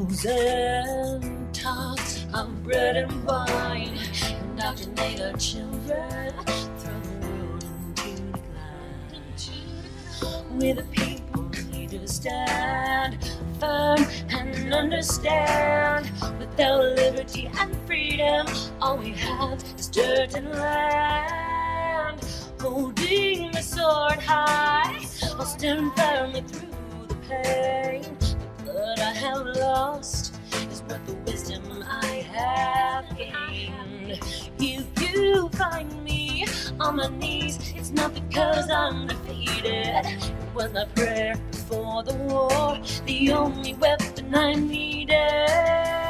And talks of bread and wine. Indoctrinate our children, throw the world into decline. We the people need to stand firm and understand. Without liberty and freedom, all we have is dirt and land. Holding the sword high, I'll stand firmly through the pain. I have lost is what the wisdom I have gained. If you find me on my knees, it's not because I'm defeated. It was my prayer before the war, the only weapon I needed.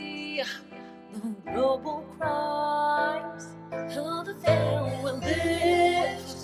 crimes. Oh, the veil will lift.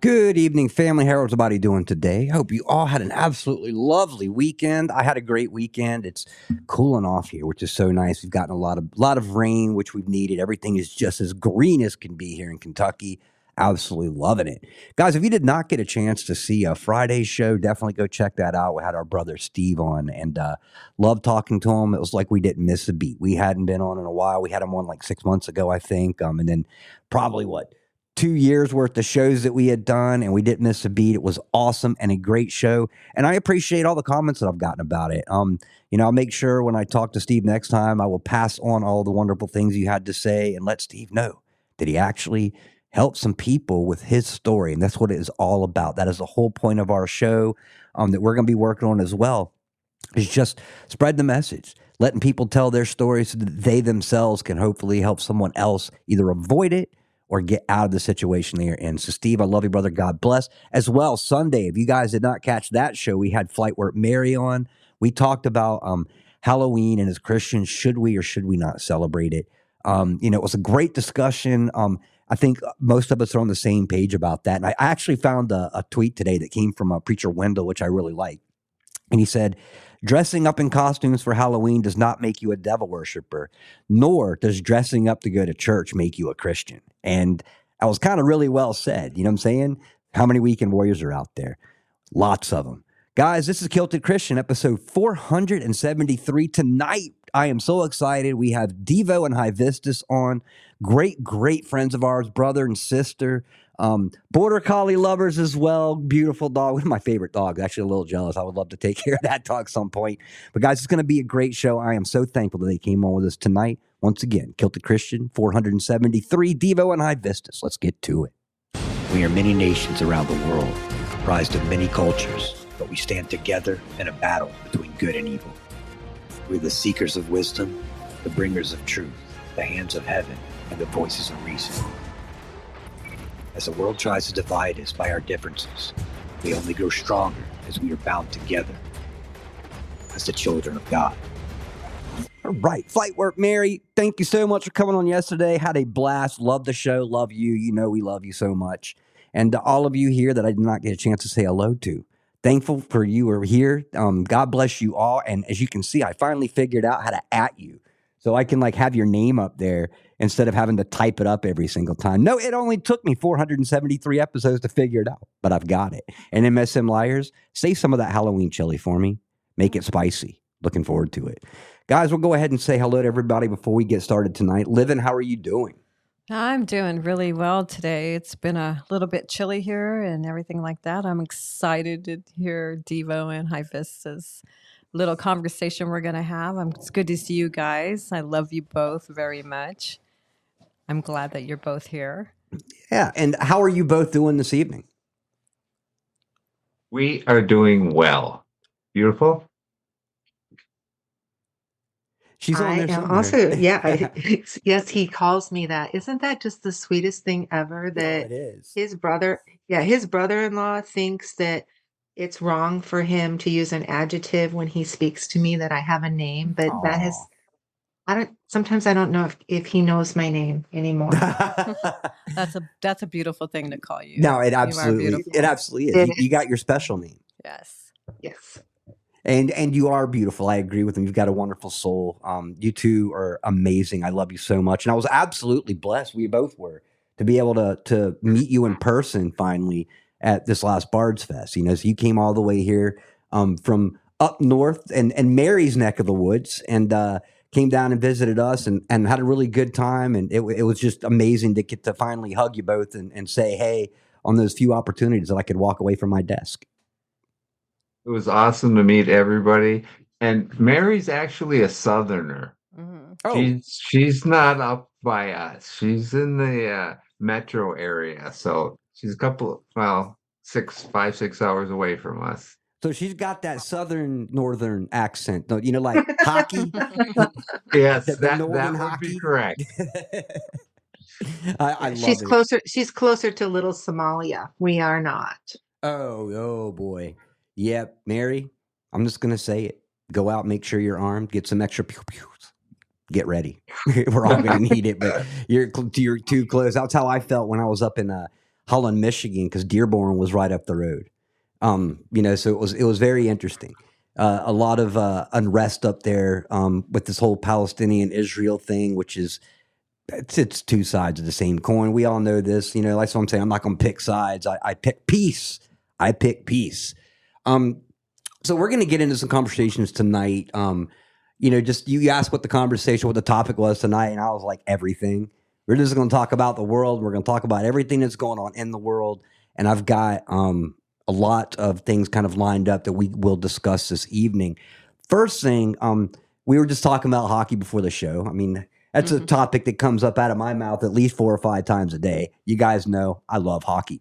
Good evening, family. How's everybody doing today? I hope you all had an absolutely lovely weekend. I had a great weekend. It's cooling off here, which is so nice. We've gotten a lot of lot of rain, which we've needed. Everything is just as green as can be here in Kentucky. Absolutely loving it, guys. If you did not get a chance to see a Friday show, definitely go check that out. We had our brother Steve on, and uh, loved talking to him. It was like we didn't miss a beat. We hadn't been on in a while. We had him on like six months ago, I think, um, and then probably what two years worth of shows that we had done and we didn't miss a beat. It was awesome and a great show. And I appreciate all the comments that I've gotten about it. Um, you know, I'll make sure when I talk to Steve next time, I will pass on all the wonderful things you had to say and let Steve know that he actually helped some people with his story. And that's what it is all about. That is the whole point of our show um, that we're going to be working on as well is just spread the message letting people tell their stories so that they themselves can hopefully help someone else either avoid it or get out of the situation they're in. So, Steve, I love you, brother. God bless. As well, Sunday, if you guys did not catch that show, we had Flight Work Mary on. We talked about um, Halloween and as Christians, should we or should we not celebrate it? Um, you know, it was a great discussion. Um, I think uh, most of us are on the same page about that. And I I actually found a, a tweet today that came from a preacher Wendell, which I really like. And he said, Dressing up in costumes for Halloween does not make you a devil worshiper, nor does dressing up to go to church make you a Christian. And I was kind of really well said. You know what I'm saying? How many weekend warriors are out there? Lots of them. Guys, this is Kilted Christian, episode 473. Tonight, I am so excited. We have Devo and High on. Great, great friends of ours, brother and sister. Um, border collie lovers as well. Beautiful dog. One of my favorite dogs. Actually, a little jealous. I would love to take care of that dog some point. But guys, it's going to be a great show. I am so thankful that they came on with us tonight. Once again, Kilted Christian, 473, Devo and High Vistas. Let's get to it. We are many nations around the world, comprised of many cultures, but we stand together in a battle between good and evil. We're the seekers of wisdom, the bringers of truth, the hands of heaven, and the voices of reason. As the world tries to divide us by our differences, we only grow stronger as we are bound together as the children of God. All right. Flight Work Mary, thank you so much for coming on yesterday. Had a blast. Love the show. Love you. You know we love you so much. And to all of you here that I did not get a chance to say hello to, thankful for you are here. Um, God bless you all. And as you can see, I finally figured out how to at you. So I can like have your name up there instead of having to type it up every single time. No, it only took me 473 episodes to figure it out, but I've got it. And MSM Liars, save some of that Halloween chili for me. Make it spicy. Looking forward to it. Guys, we'll go ahead and say hello to everybody before we get started tonight. Livin, how are you doing? I'm doing really well today. It's been a little bit chilly here and everything like that. I'm excited to hear Devo and Vista's little conversation we're going to have. It's good to see you guys. I love you both very much. I'm glad that you're both here. Yeah. And how are you both doing this evening? We are doing well. Beautiful. She's on I there am somewhere. also, yeah, I- yes, he calls me that. Isn't that just the sweetest thing ever Yeah, that it is. his brother, yeah, his brother-in-law thinks that it's wrong for him to use an adjective when he speaks to me that I have a name, but that has, Aw. I don't, sometimes I don't know if, if he knows my name anymore. That's a that's a beautiful thing to call you. no, it absolutely, it absolutely is. You, you got your special name. Yes. Yes. And and you are beautiful. I agree with him. You've got a wonderful soul. Um, you two are amazing. I love you so much. And I was absolutely blessed. We both were to be able to to meet you in person finally at this last Bards Fest. You know, so you came all the way here um, from up north and and Mary's neck of the woods, and uh, came down and visited us and and had a really good time. And it it was just amazing to get to finally hug you both and and say hey on those few opportunities that I could walk away from my desk. It was awesome to meet everybody. And Mary's actually a southerner. hmm She's she's not up by us. She's in the uh, metro area. So she's a couple well, six, five, six hours away from us. So she's got that southern northern accent, you know, like hockey. Yes, The- the that, northern that would hockey? be correct. I, I love She's it. closer, she's closer to little Somalia. We are not. Oh, oh boy. Yep, Mary. I'm just gonna say it. Go out, make sure you're armed, get some extra pew pews. Get ready. We're all gonna need it, but you're you're too close. That's how I felt when I was up in uh, Holland, Michigan, because Dearborn was right up the road. Um, you know, so it was it was very interesting. Uh, a lot of uh, unrest up there um, with this whole Palestinian Israel thing, which is it's, it's two sides of the same coin. We all know this. You know, like so I'm saying, I'm not going to pick sides. I, I pick peace. I pick peace. Um, so we're going to get into some conversations tonight. Um, you know, just you asked what the conversation, what the topic was tonight, and I was like, everything. We're just going to talk about the world. We're going to talk about everything that's going on in the world, and I've got um, a lot of things kind of lined up that we will discuss this evening. First thing, um, we were just talking about hockey before the show. I mean, that's a Mhm. topic that comes up out of my mouth at least four or five times a day. You guys know I love hockey.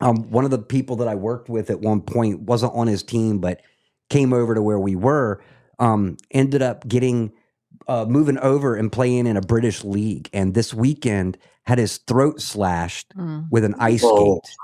Um, one of the people that I worked with at one point wasn't on his team, but came over to where we were. Um, ended up getting uh, moving over and playing in a British league, and this weekend had his throat slashed Mm. with an ice Whoa. skate.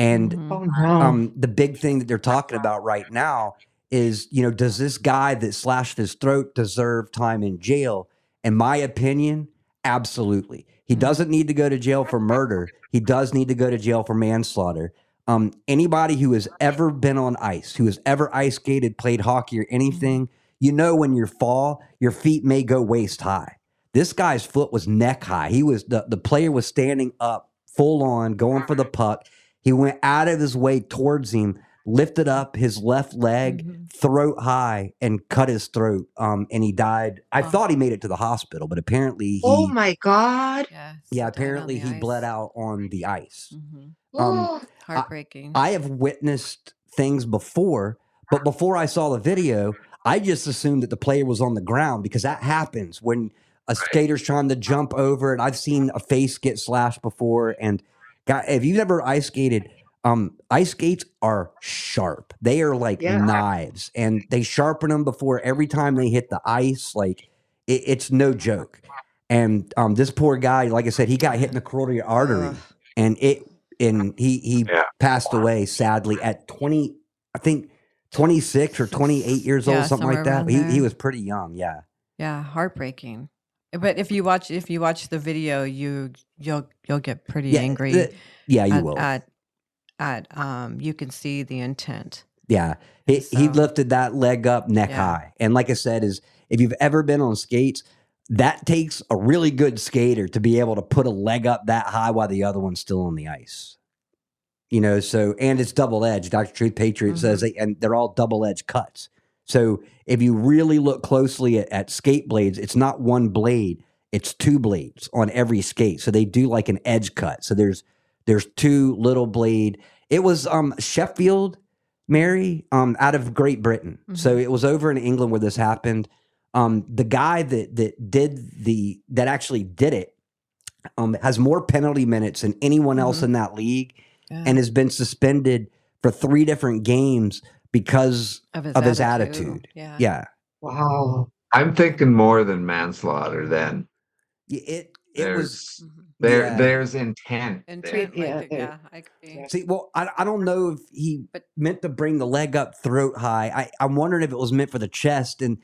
And Mhm. Oh, no. um, the big thing that they're talking about right now is, you know, does this guy that slashed his throat deserve time in jail? In my opinion, Absolutely. He doesn't need to go to jail for murder. He does need to go to jail for manslaughter. Um, anybody who has ever been on ice, who has ever ice skated, played hockey, or anything, you know when you fall, your feet may go waist high. This guy's foot was neck high. He was the, the player was standing up full on, going for the puck. He went out of his way towards him, lifted up his left leg, Mhm. throat high, and cut his throat. Um, and he died. I Oh. thought he made it to the hospital, but apparently he Oh my God. Yeah. yeah, apparently the he bled out on the ice. Mhm. Um, Oh, Heartbreaking. I have witnessed things before, but before I saw the video, I just assumed that the player was on the ground because that happens when a skater's trying to jump over it. I've seen a face get slashed before. And guy, if you've ever ice skated, um, ice skates are sharp. They are like Yeah. knives, and they sharpen them before every time they hit the ice. Like it, it's no joke. And um, this poor guy, like I said, he got hit in the carotid artery, Ugh. and it and he he Yeah. passed away sadly at 20 i think 26 or 28 years old Yeah, something like that he, he was pretty young yeah Yeah, heartbreaking. But if you watch if you watch the video, you you'll you'll get pretty yeah angry. the- yeah you at, will At, at um, you can see the intent. yeah he, he lifted that leg up neck Yeah. high and like i said is if you've ever been on skates that takes a really good skater to be able to put a leg up that high while the other one's still on the ice you know so and it's double edged dr truth patriot says they, and they're all double edged cuts so if you really look closely at, at skate blades it's not one blade it's two blades on every skate. So they do like an edge cut. So there's there's two little blade. It was um sheffield mary um out of great britain. So it was over in england where this happened. Um the guy that that did the that actually did it um has more penalty minutes than anyone else Mhm. in that league Yeah. and has been suspended for three different games because of his, of his attitude. attitude. Yeah. yeah wow. I'm thinking more than manslaughter. Then Y- it it was there's Mhm. there Yeah. there's intent. And there. treat Yeah, like the- there- yeah, I agree. see well I, I don't know if he But- meant to bring the leg up throat high I, i'm wondering if it was meant for the chest and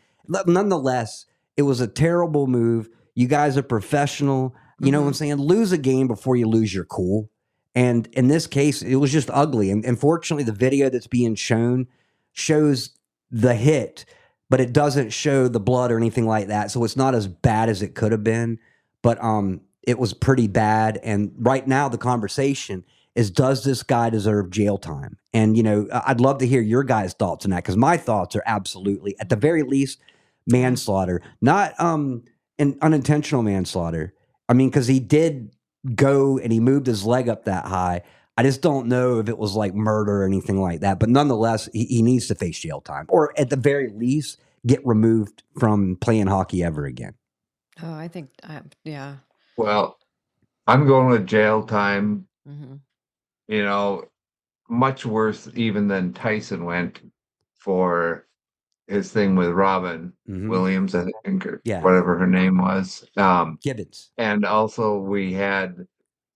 nonetheless it was a terrible move you guys are professional you know what i'm Mhm. saying lose a game before you lose your cool and in this case it was just ugly. And unfortunately the video that's being shown shows the hit but it doesn't show the blood or anything like that. So it's not as bad as it could have been but um it was pretty bad. And right now the conversation is does this guy deserve jail time? And you know i'd love to hear your guys thoughts on that because my thoughts are absolutely at the very least manslaughter. Not um an unintentional manslaughter. I mean because he did go and he moved his leg up that high i just don't know if it was like murder or anything like that but nonetheless he, he needs to face jail time or at the very least get removed from playing hockey ever again Oh, I think uh, yeah. Well, I'm going with jail time. hmm You know, much worse even than Tyson went for his thing with Robin Mhm. Williams, I think, or Yeah. whatever her name was. Um, Givens and also we had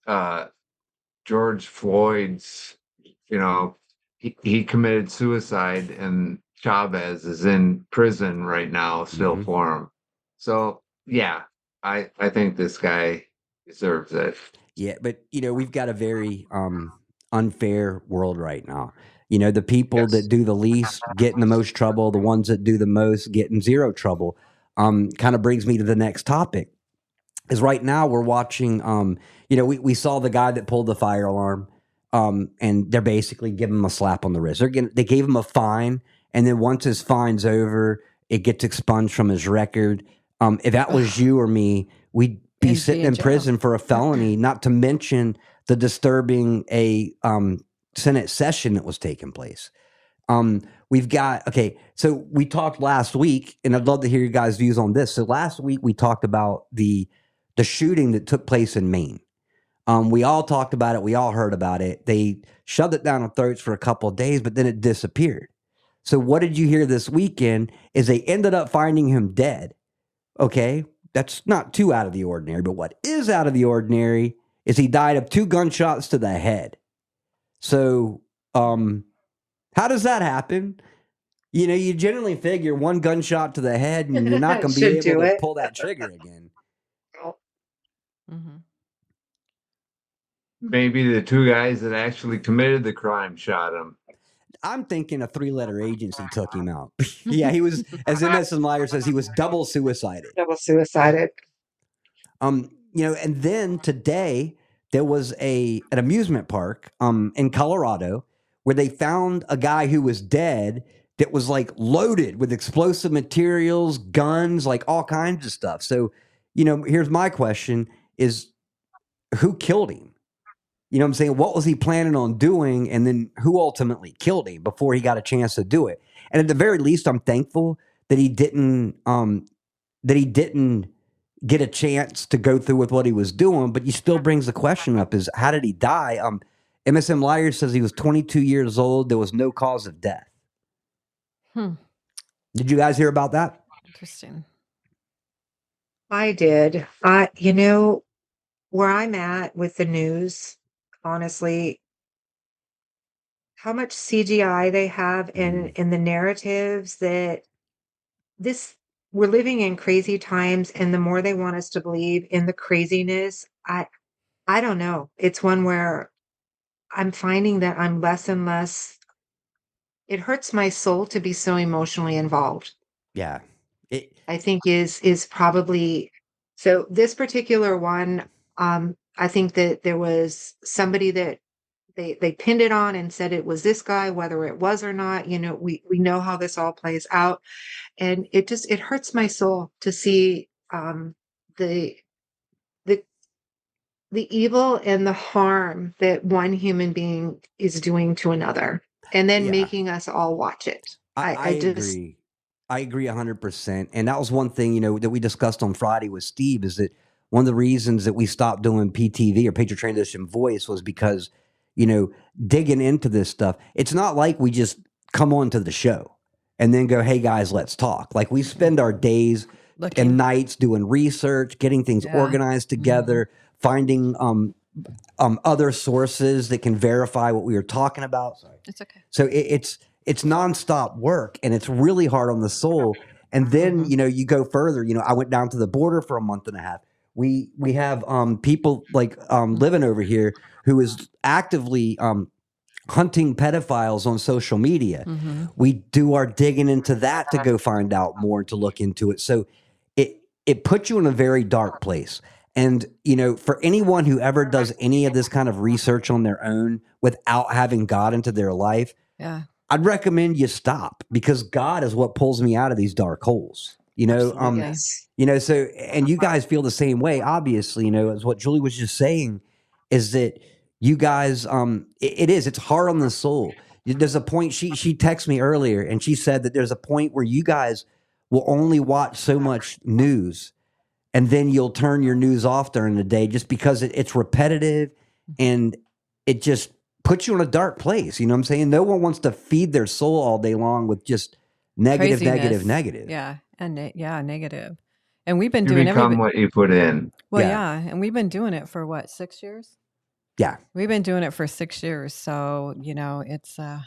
uh George Floyd's, you know, he, he committed suicide and Chavez is in prison right now still Mhm. for him. So yeah, I I think this guy deserves it. Yeah, but you know, we've got a very um unfair world right now. You know, the people Yes. that do the least get in the most trouble, the ones that do the most get in zero trouble. Um kind of brings me to the next topic. Is right now we're watching um you know, we, we saw the guy that pulled the fire alarm um and they're basically giving him a slap on the wrist. They're getting, they gave him a fine and then once his fine's over, it gets expunged from his record. Um if that was you or me, we'd be And sitting in jail. prison for a felony, not to mention the disturbing a um, Senate session that was taking place. Um, we've got okay. So we talked last week, and I'd love to hear your guys' views on this. So last week we talked about the the shooting that took place in Maine. Um, we all talked about it. We all heard about it. They shoved it down our throats for a couple of days, but then it disappeared. So what did you hear this weekend? Is they ended up finding him dead. Okay, that's not too out of the ordinary. But what is out of the ordinary is he died of two gunshots to the head. So, um, how does that happen? You know, you generally figure one gunshot to the head and you're not going to be able to it. pull that trigger again. mm-hmm. Maybe the two guys that actually committed the crime shot him. I'm thinking a three letter agency took him out. yeah, he was, as MS Meyer says, he was double suicided. Double suicided. Um, you know, and then today there was a an amusement park um in Colorado where they found a guy who was dead that was like loaded with explosive materials, guns, like all kinds of stuff. So, you know, here's my question is who killed him? You know I'm saying? What was he planning on doing? And then who ultimately killed him before he got a chance to do it? And at the very least, I'm thankful that he didn't um that he didn't get a chance to go through with what he was doing, but he still brings the question up is how did he die? Um MSM Liar says he was 22 years old. There was no cause of death. Hmm. Did you guys hear about that? Interesting. I did. I, you know, where I'm at with the news, honestly, how much CGI they have in in the narratives that this we're living in crazy times, and the more they want us to believe in the craziness, I I don't know. It's one where I'm finding that I'm less and less. It hurts my soul to be so emotionally involved. Yeah. It, I think is is probably so this particular one um I think that there was somebody that they they pinned it on and said it was this guy whether it was or not you know we we know how this all plays out and it just it hurts my soul to see um the the the evil and the harm that one human being is doing to another and then Yeah. making us all watch it I, I- I, just- agree. I agree hundred percent. And that was one thing, you know, that we discussed on Friday with Steve is that one of the reasons that we stopped doing PTV or Picture Transition Voice was because, you know, digging into this stuff, it's not like we just come on to the show and then go, hey guys, let's talk. Like we spend our days Looking. and nights doing research, getting things Yeah. organized together, finding um um other sources that can verify what we were talking about. Sorry. it's okay. So it, it's it's nonstop work, and it's really hard on the soul. And then Mhm. you know you go further. You know, I went down to the border for a month and a half. We we have um, people like um, living over here who is actively um, hunting pedophiles on social media. hmm We do our digging into that to go find out more to look into it. So it it puts you in a very dark place. And you know, for anyone who ever does any of this kind of research on their own without having God into their life, Yeah. I'd recommend you stop because God is what pulls me out of these dark holes. You know, um, yes you know, so and you guys feel the same way, obviously, you know, as what Julie was just saying, is that you guys um it, it is, it's hard on the soul. There's a point she she texted me earlier and she said that there's a point where you guys will only watch so much news and then you'll turn your news off during the day just because it, it's repetitive and it just puts you in a dark place. You know what I'm saying? No one wants to feed their soul all day long with just negative, negative, Craziness. negative. Yeah. And ne- yeah, negative. And we've been You doing become every. what you put in. Well, Yeah. yeah. and we've been doing it for what six years? Yeah. we've been doing it for six years. So you know, it's uh,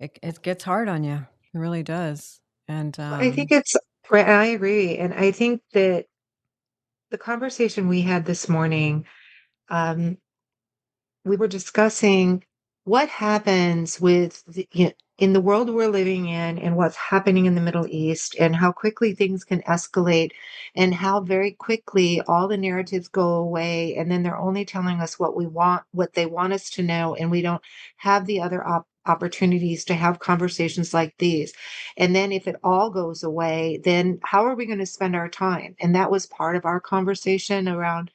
it it gets hard on you. It really does. And um, I think it's right. I agree. And I think that the conversation we had this morning, um, we were discussing what happens with the, you know, in the world we're living in and what's happening in the Middle East and how quickly things can escalate and how very quickly all the narratives go away and then they're only telling us what we want what they want us to know and we don't have the other op- opportunities to have conversations like these and then if it all goes away, then how are we going to spend our time? And that was part of our conversation around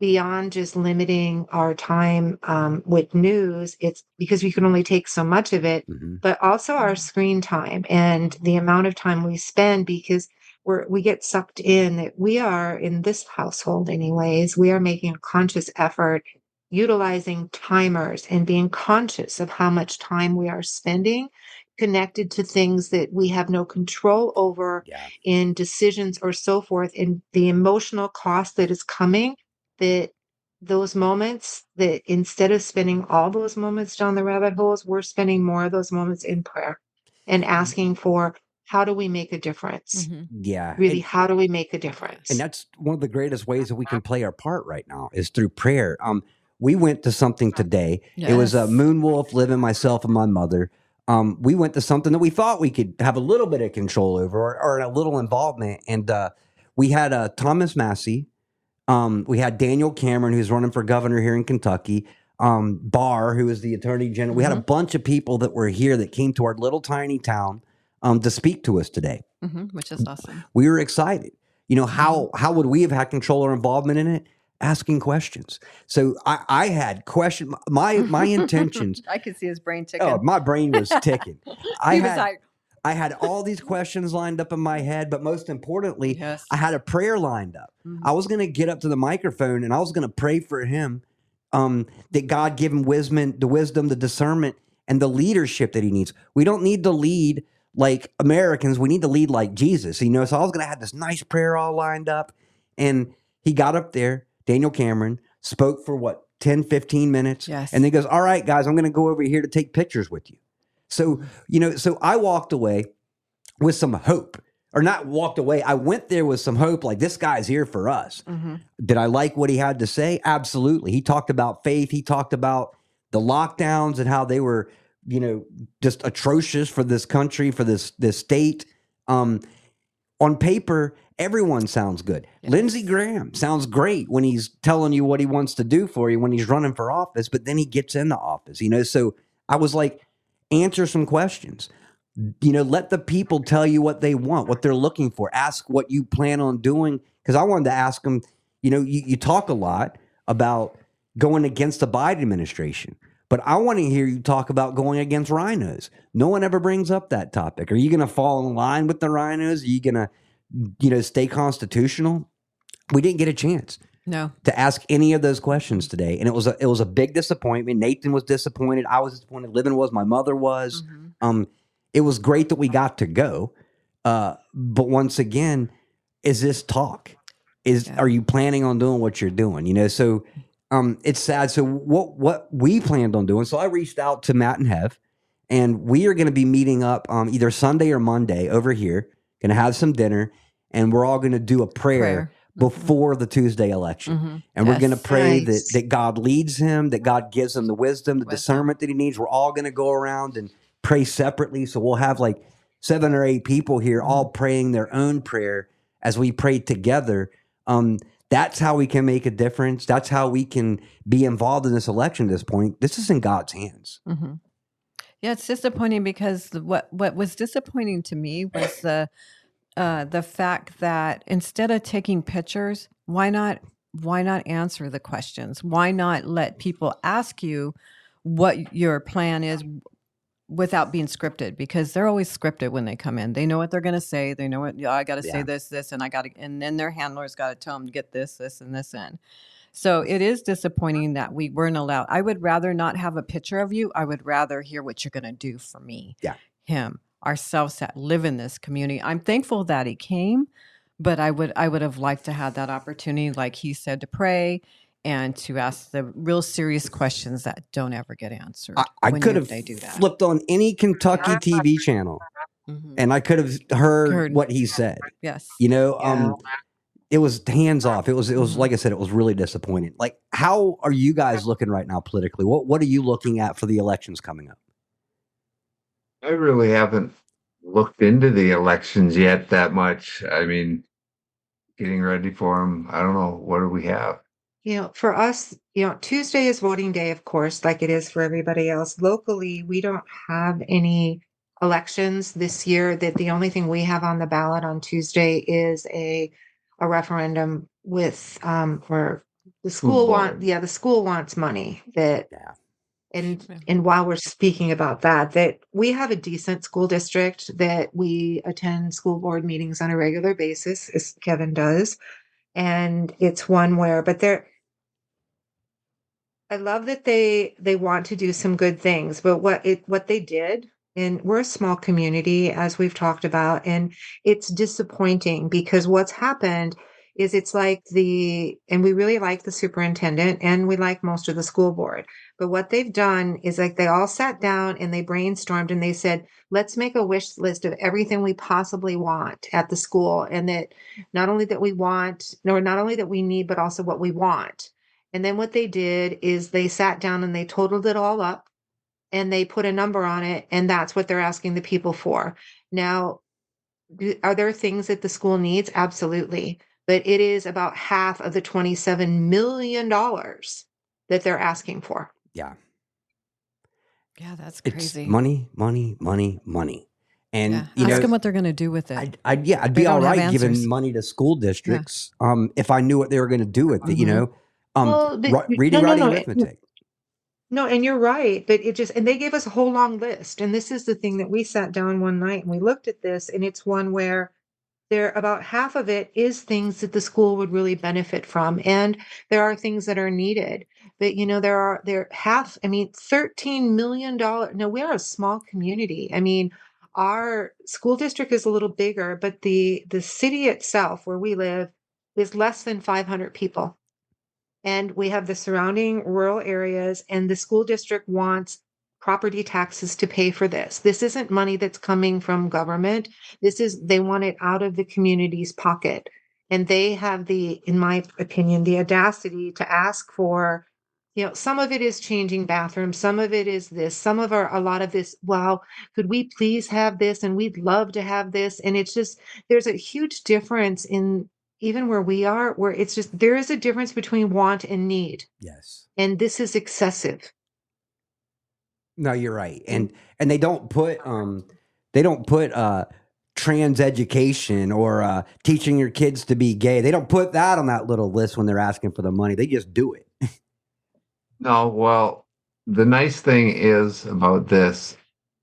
beyond just limiting our time um, with news. It's because we can only take so much of it, Mhm. but also our screen time and the amount of time we spend because we're, we get sucked in that we are in this household anyways, we are making a conscious effort utilizing timers and being conscious of how much time we are spending connected to things that we have no control over Yeah. in decisions or so forth and the emotional cost that is coming that those moments that instead of spending all those moments down the rabbit holes we're spending more of those moments in prayer and asking for how do we make a difference? Mhm. Yeah. Really, And, how do we make a difference? and that's one of the greatest ways that we can play our part right now is through prayer. Um, we went to something today. It was a Moon Wolf, living myself and my mother. Um, we went to something that we thought we could have a little bit of control over or, or a little involvement. And uh, we had uh, Thomas Massie. Um, we had Daniel Cameron, who's running for governor here in Kentucky. Um, Barr, who is the attorney general. We had a bunch of people that were here that came to our little tiny town um, to speak to us today. Mhm, which is awesome. We were excited. You know how how would we have had control or involvement in it? Asking questions. So I, I had question. My my intentions. I could see his brain ticking. Oh, my brain was ticking. I he was had like, I had all these questions lined up in my head, but most importantly, yes. I had a prayer lined up. Mhm. I was going to get up to the microphone and I was going to pray for him um, that God give him wisdom, the wisdom, the discernment, and the leadership that he needs. We don't need to lead like Americans. We need to lead like Jesus. You know, so I was going to have this nice prayer all lined up. And he got up there, Daniel Cameron, spoke for what, 10, 15 minutes. Yes. And then goes, All right, guys, I'm going to go over here to take pictures with you. So, you know, so I walked away with some hope, or not walked away. I went there with some hope, like this guy's here for us. Mhm. Did I like what he had to say? Absolutely. He talked about faith. He talked about the lockdowns and how they were, you know, just atrocious for this country, for this this state. Um, on paper, everyone sounds good. Yes. Lindsey Graham sounds great when he's telling you what he wants to do for you when he's running for office, but then he gets in the office, you know. So I was like, answer some questions. You know, let the people tell you what they want, what they're looking for. Ask what you plan on doing. Because I wanted to ask them, you know, you, you talk a lot about going against the Biden administration, but I want to hear you talk about going against RINOs. No one ever brings up that topic. Are you going to fall in line with the RINOs? Are you going to, you know, stay constitutional? We didn't get a chance No. to ask any of those questions today, and it was a it was a big disappointment. Nathan was disappointed. I was disappointed. Living was. My mother was. Mhm. Um, it was great that we got to go, uh, but once again, is this talk? Is Yeah. are you planning on doing what you're doing? You know, so um, it's sad. So what what we planned on doing? So I reached out to Matt and Hev, and we are going to be meeting up um, either Sunday or Monday over here. Going to have some dinner, and we're all going to do a prayer, Prayer. Before the Tuesday election. Mhm. And we're going to pray that, that God leads him, that God gives him the wisdom, the Wisdom. discernment that he needs. We're all going to go around and pray separately. So we'll have like seven or eight people here all praying their own prayer as we pray together. Um, that's how we can make a difference. That's how we can be involved in this election at this point. This is in God's hands. hmm Yeah, it's disappointing because what what was disappointing to me was the uh, the fact that instead of taking pictures, why not why not answer the questions? Why not let people ask you what your plan is without being scripted? Because they're always scripted when they come in. They know what they're going to say. They know what yeah, I got to say this, this, and I got to, and then their handlers got to tell them to get this, this, and this in. So it is disappointing that we weren't allowed. I would rather not have a picture of you. I would rather hear what you're going to do for me. Yeah. Him, ourselves that live in this community. I'm thankful that he came, but I would I would have liked to have that opportunity, like he said, to pray and to ask the real serious questions that don't ever get answered. I, I could have they do that. flipped on any Kentucky TV channel Mhm. and I could have heard, Heard. what he said. Yes. You know, Yeah. um, it was hands off. It was, it was Mhm. like I said, it was really disappointing. Like, how are you guys looking right now politically? What What are you looking at for the elections coming up? I really haven't looked into the elections yet that much. I mean, getting ready for them. I don't know. What do we have? You know, for us, you know, Tuesday is voting day, of course, like it is for everybody else. Locally, we don't have any elections this year. That the only thing we have on the ballot on Tuesday is a a referendum with um where the School school want yeah, the school wants money that Yeah. And Yeah. and while we're speaking about that, that we have a decent school district that we attend school board meetings on a regular basis, as Kevin does. And it's one where, but there, I love that they they want to do some good things, but what it what they did, and we're a small community as we've talked about, and it's disappointing because what's happened is it's like the and we really like the superintendent and we like most of the school board. But what they've done is like they all sat down and they brainstormed and they said let's make a wish list of everything we possibly want at the school and that not only that we want or not only that we need but also what we want. And then what they did is they sat down and they totaled it all up and they put a number on it and that's what they're asking the people for. Now are there things that the school needs? Absolutely but it is about half of the 27 million dollars that they're asking for Yeah. Yeah, that's It's crazy. money, money, money, money. And yeah. you Ask know, them what they're going to do with it. I'd, I'd yeah, I'd They be all don't have right giving money to school districts um, if I knew what they were going to do with it. You Mhm. know, um, Well, but- ri- reading, no, writing, no, it- arithmetic. No, and you're right, but it just and they gave us a whole long list. And this is the thing that we sat down one night and we looked at this, and it's one where there about half of it is things that the school would really benefit from. And there are things that are needed. But you know, there are there half, I mean, $13 million. No, we are a small community. I mean, our school district is a little bigger, but the the city itself where we live is less than 500 people and we have the surrounding rural areas and the school district wants property taxes to pay for this. This isn't money that's coming from government. This is they want it out of the community's pocket. And they have the in my opinion the audacity to ask for you know some of it is changing bathrooms some of it is this some of our a lot of this wow could we please have this? And we'd love to have this. And it's just there's a huge difference in even where we are where it's just there is a difference between want and need. Yes. and this is excessive No, you're right. And and they don't put um they don't put uh trans education or uh teaching your kids to be gay. They don't put that on that little list when they're asking for the money. They just do it. No, well, the nice thing is about this,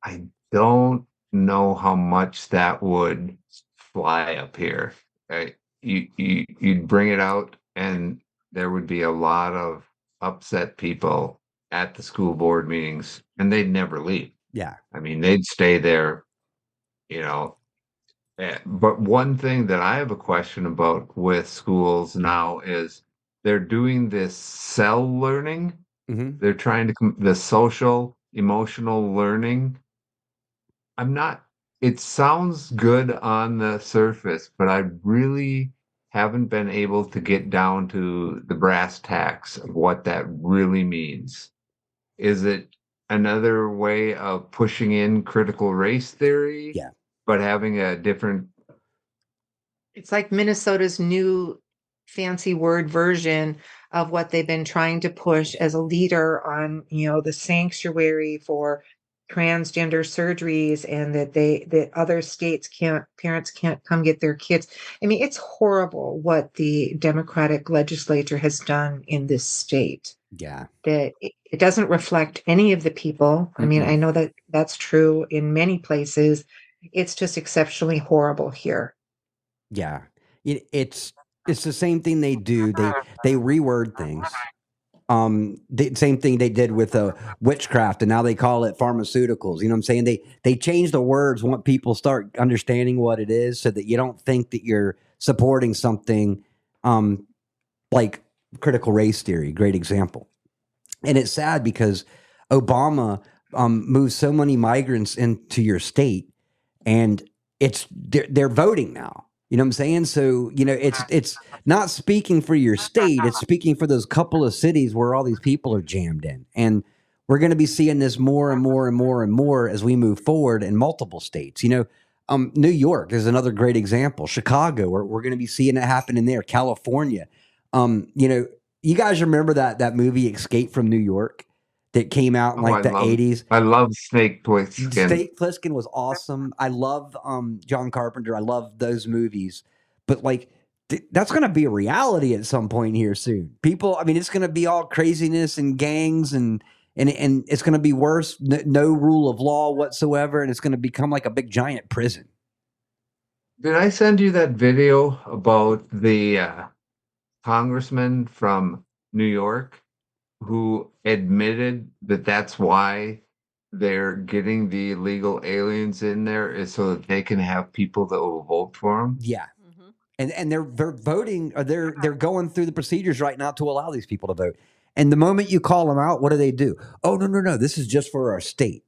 I don't know how much that would fly up here. Right? You you you'd bring it out and there would be a lot of upset people at the school board meetings and they'd never leave. Yeah. I mean, they'd stay there, you know. Eh, But one thing that I have a question about with schools now is they're doing this SEL learning. hmm They're trying to the social emotional learning. I'm not. It sounds good on the surface, but I really haven't been able to get down to the brass tacks of what that really means. Is it another way of pushing in critical race theory? Yeah. But having a different it's like minnesota's new fancy word version of what they've been trying to push as a leader on you know the sanctuary for transgender surgeries and that they that other states can't parents can't come get their kids i mean it's horrible what the democratic legislature has done in this state Yeah. that it, it doesn't reflect any of the people i mean mm-hmm. i know that that's true in many places it's just exceptionally horrible here Yeah. It, it's it's the same thing they do. They they reword things. Um, the same thing they did with uh, witchcraft, and now they call it pharmaceuticals. You know what I'm saying? They they change the words, want people start understanding what it is, so that you don't think that you're supporting something. Um, like critical race theory, great example. And it's sad because Obama um, moved so many migrants into your state, and it's they're, they're voting now. You know what I'm saying? So you know it's it's not speaking for your state; it's speaking for those couple of cities where all these people are jammed in, and we're going to be seeing this more and more and more and more as we move forward in multiple states. You know, um, New York is another great example. Chicago, we're, we're going to be seeing it happen in there. California, um, you know, you guys remember that that movie Escape from New York that came out in Oh, like I the love- 80s? I love Snake Plissken. Snake Plissken was awesome. I love um, John Carpenter. I love those movies. But like th- that's going to be a reality at some point here soon. People, I mean, it's going to be all craziness and gangs and and and it's going to be worse. No, no rule of law whatsoever, and it's going to become like a big giant prison. Did I send you that video about the uh, congressman from New York who admitted that that's why they're getting the illegal aliens in there is so that they can have people that will vote for them? Yeah, Mhm. and and they're they're voting or they're they're going through the procedures right now to allow these people to vote. And the moment you call them out, what do they do? Oh no no no! This is just for our state.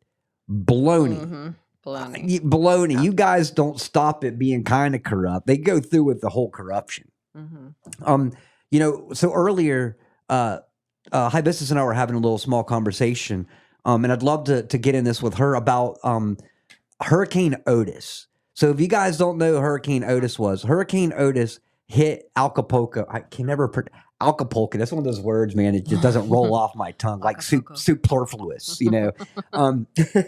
Baloney. Mhm. Baloney. Y- Baloney. You guys don't stop it being kind of corrupt. They go through with the whole corruption. Mhm. Um, you know, so earlier, uh, uh, Hibiscus and I were having a little small conversation, um, and I'd love to to get in this with her about um, Hurricane Otis. So if you guys don't know who Hurricane Otis was, Hurricane Otis hit Acapulco. I can never put Acapulco. That's one of those words, man. It just doesn't roll off my tongue like su- superfluous, you know. um,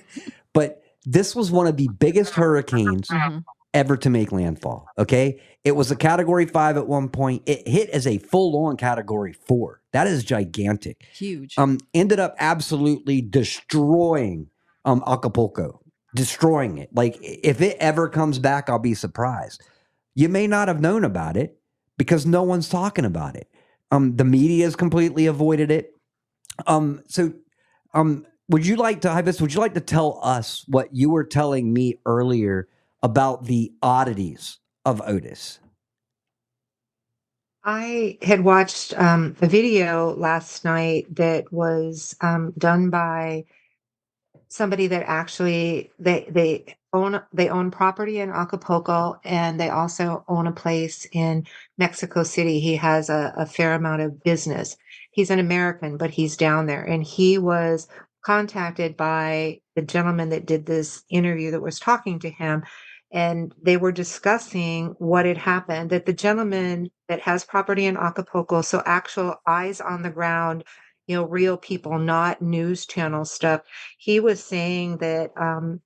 but this was one of the biggest hurricanes Mhm. Ever to make landfall. Okay. It was a category five at one point. It hit as a full on category four. That is gigantic. Huge. Um, ended up absolutely destroying um Acapulco, destroying it. Like if it ever comes back, I'll be surprised. You may not have known about it because no one's talking about it. Um, the media has completely avoided it. Um, so um, would you like to, Ibis, would you like to tell us what you were telling me earlier about the oddities of Otis? I had watched um, a video last night that was um, done by somebody that actually they they own they own property in Acapulco and they also own a place in Mexico City. He has a, a fair amount of business. He's an American, but he's down there, and he was contacted by the gentleman that did this interview that was talking to him and they were discussing what had happened that the gentleman that has property in Acapulco so actual eyes on the ground you know real people not news channel stuff he was saying that um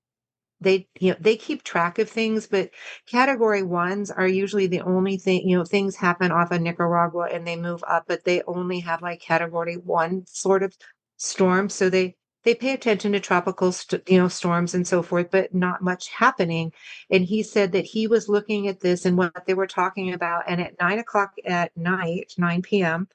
they you know they keep track of things but category ones are usually the only thing you know things happen off of nicaragua and they move up but they only have like category one sort of storm so they they pay attention to tropical st- you know storms and so forth but not much happening. And he said that he was looking at this and what they were talking about and at nine o'clock at night 9 p.m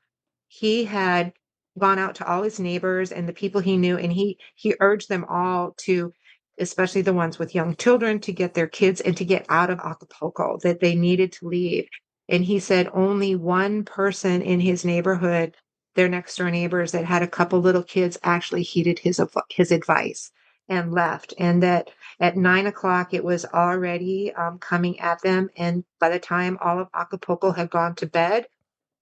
he had gone out to all his neighbors and the people he knew and he he urged them all to especially the ones with young children to get their kids and to get out of acapulco that they needed to leave. And he said only one person in his neighborhood their next door neighbors that had a couple little kids actually heeded his his advice and left and that at nine o'clock it was already um, coming at them and by the time all of acapulco had gone to bed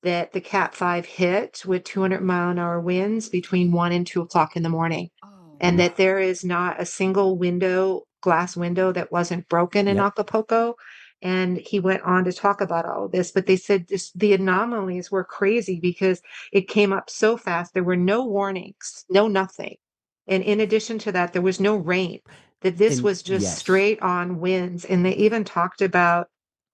that the cat 5 hit with 200 mile an hour winds between 1 and 2 o'clock in the morning oh. and that there is not a single window glass window that wasn't broken in Yep. acapulco and he went on to talk about all of this but they said this, the anomalies were crazy because it came up so fast. There were no warnings no nothing. And in addition to that there was no rain that this And- was just yes. straight on winds. And they even talked about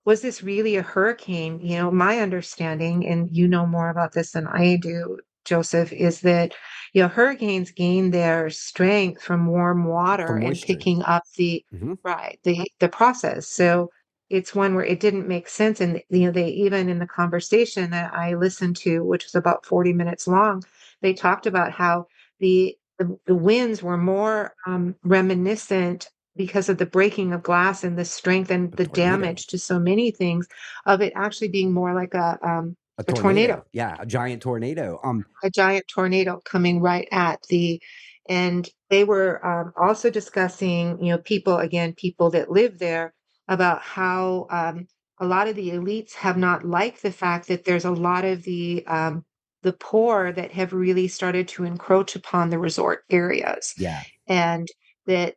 was this really a hurricane? You know my understanding and you know more about this than i do joseph is that you know hurricanes gain their strength from warm water From and picking up the Mhm. right the the process. So it's one where it didn't make sense and you know they even in the conversation that i listened to which was about 40 minutes long they talked about how the the, the winds were more um, reminiscent because of the breaking of glass and the strength and A the tornado. damage to so many things of it actually being more like a um, A tornado. tornado. Yeah, a giant tornado. Um, a giant tornado coming right at the and they were um, also discussing you know people again people that live there about how um, a lot of the elites have not liked the fact that there's a lot of the um, the poor that have really started to encroach upon the resort areas yeah. and that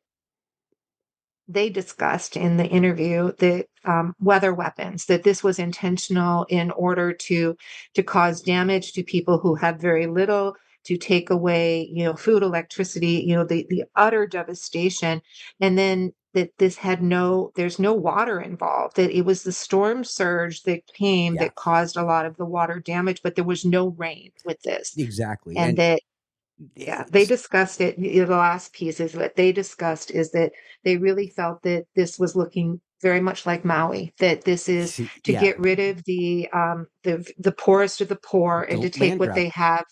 they discussed in the interview that um, weather weapons that this was intentional in order to to cause damage to people who have very little to take away you know food electricity you know the the utter devastation and then that this had no there's no water involved that it was the storm surge that came Yeah. that caused a lot of the water damage but there was no rain with this Exactly. and that yeah they discussed it the last piece is what they discussed is that they really felt that this was looking very much like maui that this is to yeah. get rid of the um the the poorest of the poor and The to take what grab. they have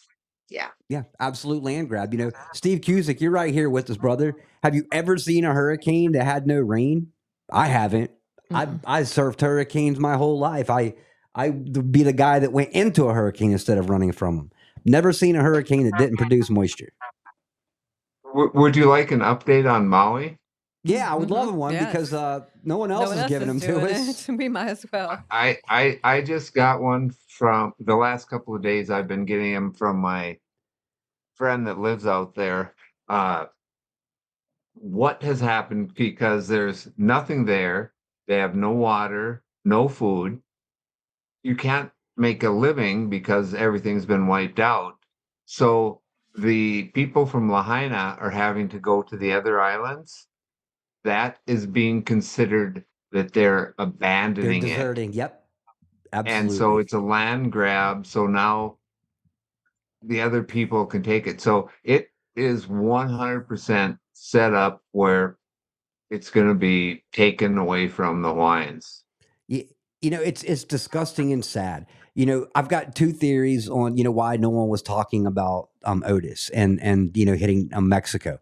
yeah Yeah, absolute land grab. You know, Steve Cusick, you're right here with us, brother. Have you ever seen a hurricane that had no rain? I haven't. I Mm-mm. I surfed hurricanes my whole life. I I would be the guy that went into a hurricane instead of running from them. Never seen a hurricane that didn't produce moisture. W- would you like an update on Maui? Yeah, I would love Mhm. one Yes. because uh, no one No else one is else giving is them to us. it. We might as well. I I I just got one from the last couple of days. I've been getting them from my friend that lives out there. Uh, what has happened? Because there's nothing there. They have no water, no food. You can't make a living because everything's been wiped out. So the people from Lahaina are having to go to the other islands. That is being considered that they're They're abandoning it deserting. Yep, absolutely. and so it's a land grab so now the other people can take it. So it is 100% set up where it's going to be taken away from the hawaiians. You, you know it's it's disgusting and sad. You know i've got two theories on you know why no one was talking about um otis and and you know hitting um, mexico.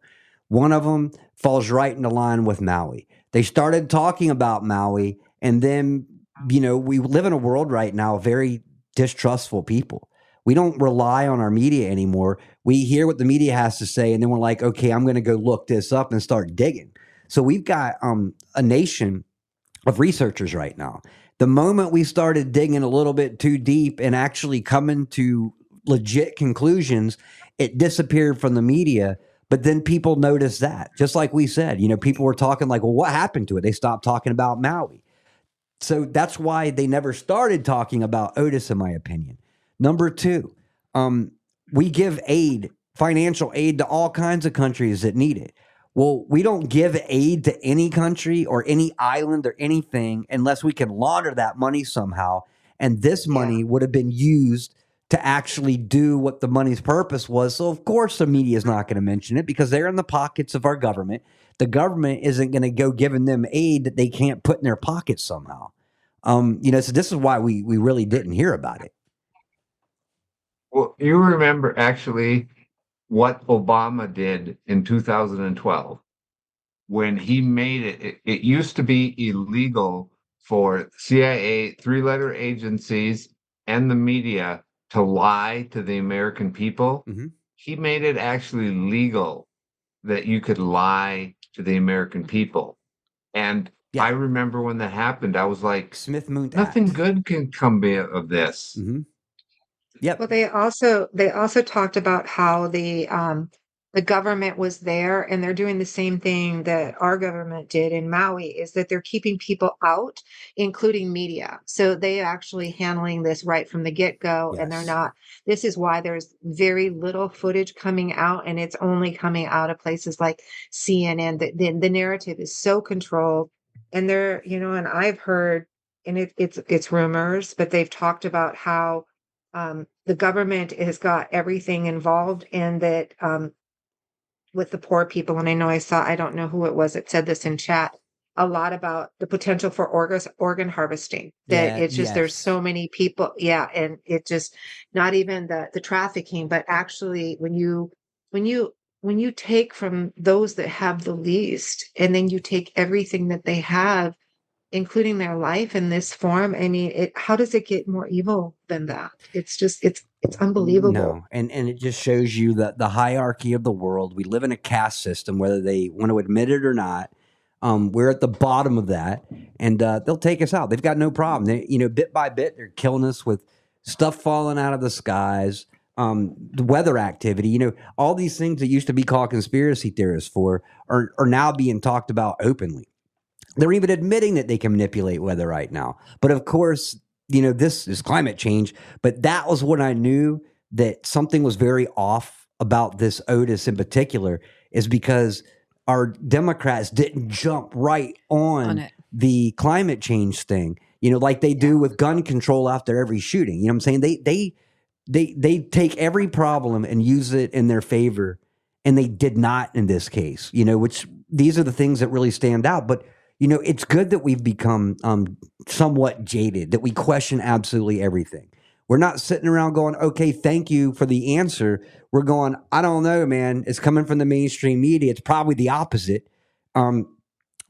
One of them falls right into line with maui. They started talking about maui and then you know we live in a world right now very distrustful people we don't rely on our media anymore we hear what the media has to say and then we're like okay i'm going to go look this up and start digging so we've got um a nation of researchers right now. The moment we started digging a little bit too deep and actually coming to legit conclusions, it disappeared from the media. But then people noticed that, just like we said, you know, people were talking like, well, what happened to it? They stopped talking about Maui. So that's why they never started talking about Otis, in my opinion. Number two, um, we give aid, financial aid to all kinds of countries that need it. Well, we don't give aid to any country or any island or anything unless we can launder that money somehow. And this Yeah. money would have been used to actually do what the money's purpose was. So, of course, the media is not going to mention it because they're in the pockets of our government. The government isn't going to go giving them aid that they can't put in their pockets somehow. Um, you know, so this is why we we really didn't hear about it. Well you remember actually what obama did in 2012 when he made it it, it used to be illegal for cia three letter agencies and the media to lie to the american people Mhm. he made it actually legal that you could lie to the american people and Yeah. i remember when that happened i was like Smith-Mundt. nothing good can come of this Mhm. Yep. Well, they also they also talked about how the um the government was there and they're doing the same thing that our government did in Maui is that they're keeping people out, including media. So they actually handling this right from the get-go and they're not this is why there's very little footage coming out and it's only coming out of places like CNN. The the, the narrative is so controlled and they're, you know, and I've heard and it, it's it's rumors, but they've talked about how um, the government has got everything involved in that um, with the poor people. And I know I saw, I don't know who it was that said this in chat, a lot about the potential for organ, organ harvesting. That Yeah, it's just there's so many people. Yeah. And it just not even the the trafficking, but actually when you when you when you take from those that have the least and then you take everything that they have including their life in this form i mean it how does it get more evil than that it's just it's it's unbelievable No, and and it just shows you that the hierarchy of the world. We live in a caste system, whether they want to admit it or not. Um, we're at the bottom of that, and uh, they'll take us out. They've got no problem. They, you know, bit by bit, they're killing us with stuff falling out of the skies, um, the weather activity. You know, all these things that used to be called conspiracy theorists for are are now being talked about openly. They're even admitting that they can manipulate weather right now. But of course, you know, this is climate change. But that was when I knew that something was very off about this Otis in particular, is because our Democrats didn't jump right on, On the climate change thing, you know, like they do with gun control after every shooting. You know what I'm saying? They they they they take every problem and use it in their favor. And they did not in this case, you know, which these are the things that really stand out. But you know, it's good that we've become um, somewhat jaded, that we question absolutely everything. We're not sitting around going, okay, thank you for the answer. We're going, I don't know, man. It's coming from the mainstream media. It's probably the opposite. Um,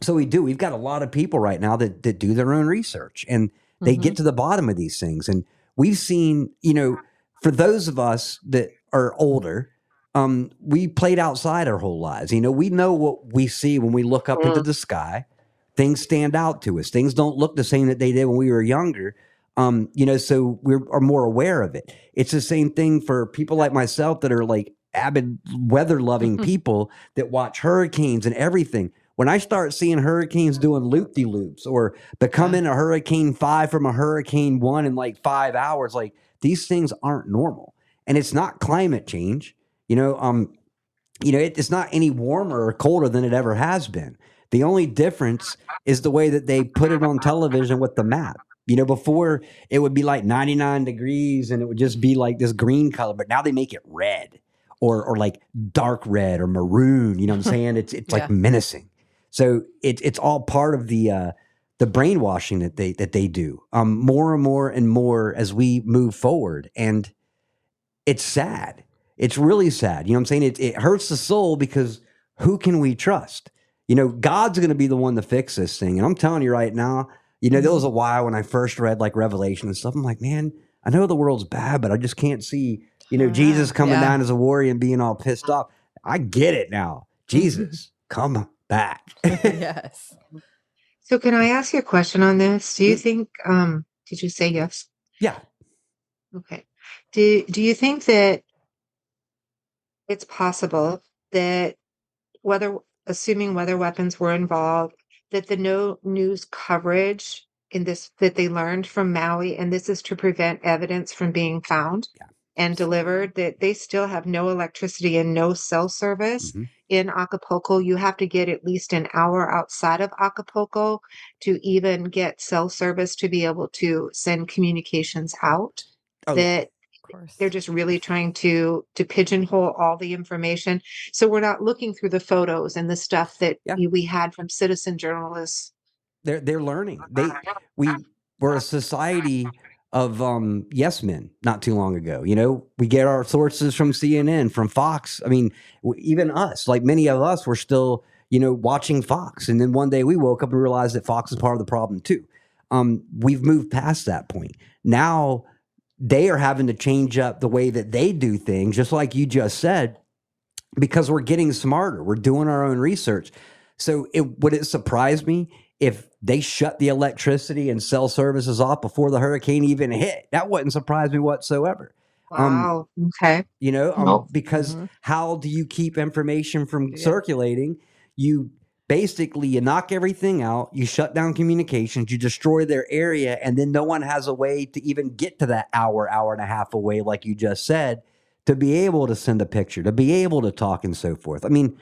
So we do. We've got a lot of people right now that that do their own research and they Mm-hmm. get to the bottom of these things. And we've seen, you know, for those of us that are older, um, we played outside our whole lives. You know, we know what we see when we look up into the sky. Things stand out to us. Things don't look the same that they did when we were younger. Um, you know, so we are more aware of it. It's the same thing for people like myself that are like avid weather loving people that watch hurricanes and everything. When I start seeing hurricanes doing loop de loops or becoming a hurricane five from a hurricane one in like five hours, like these things aren't normal. And it's not climate change. You know, um, you know, it, it's not any warmer or colder than it ever has been. The only difference is the way that they put it on television with the map. You know, before it would be like 99 degrees and it would just be like this green color, but now they make it red or or like dark red or maroon. You know what I'm saying? It's it's like menacing. So it, it's all part of the uh, the brainwashing that they that they do. Um, more and more and more as we move forward, and it's sad. It's really sad. You know what I'm saying? It, it hurts the soul because who can we trust? You know, God's going to be the one to fix this thing. And I'm telling you right now, you know, there was a while when I first read like Revelation and stuff. I'm like, man, I know the world's bad, but I just can't see, you know, Jesus coming Yeah. down as a warrior and being all pissed off. I get it now. Jesus, come back. yes. So can I ask you a question on this? Do you Mm. think um did you say yes? yeah. Okay. Do do you think that it's possible that whether assuming whether weapons were involved, that the no news coverage in this that they learned from Maui, and this is to prevent evidence from being found Yeah. and delivered, that they still have no electricity and no cell service Mhm. in Acapulco. You have to get at least an hour outside of Acapulco to even get cell service to be able to send communications out. Oh, that course. they're just really trying to to pigeonhole all the information so we're not looking through the photos and the stuff that Yeah. we had from citizen journalists they're they're learning. They we were a society of um yes men not too long ago. You know, we get our sources from CNN, from Fox. I mean, even us, like many of us, were still you know watching Fox, and then one day we woke up and realized that Fox is part of the problem too. Um, we've moved past that point. Now they are having to change up the way that they do things, just like you just said, because we're getting smarter. We're doing our own research. So it would it surprise me if they shut the electricity and cell services off before the hurricane even hit? That wouldn't surprise me whatsoever. Um, wow okay You know, um, No. because Mhm. how do you keep information from Yeah. circulating? You basically you knock everything out, you shut down communications, you destroy their area, and then no one has a way to even get to that hour, hour and a half away, like you just said, to be able to send a picture, to be able to talk and so forth. I mean,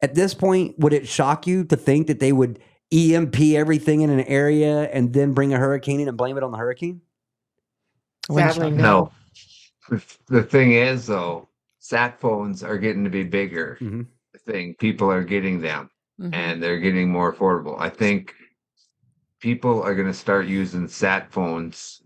at this point, would it shock you to think that they would EMP everything in an area and then bring a hurricane in and blame it on the hurricane? Sadly, no. No. The, the thing is, though, sat phones are getting to be bigger. Mhm. Thing people are getting them, Mhm. and they're getting more affordable. I think people are going to start using sat phones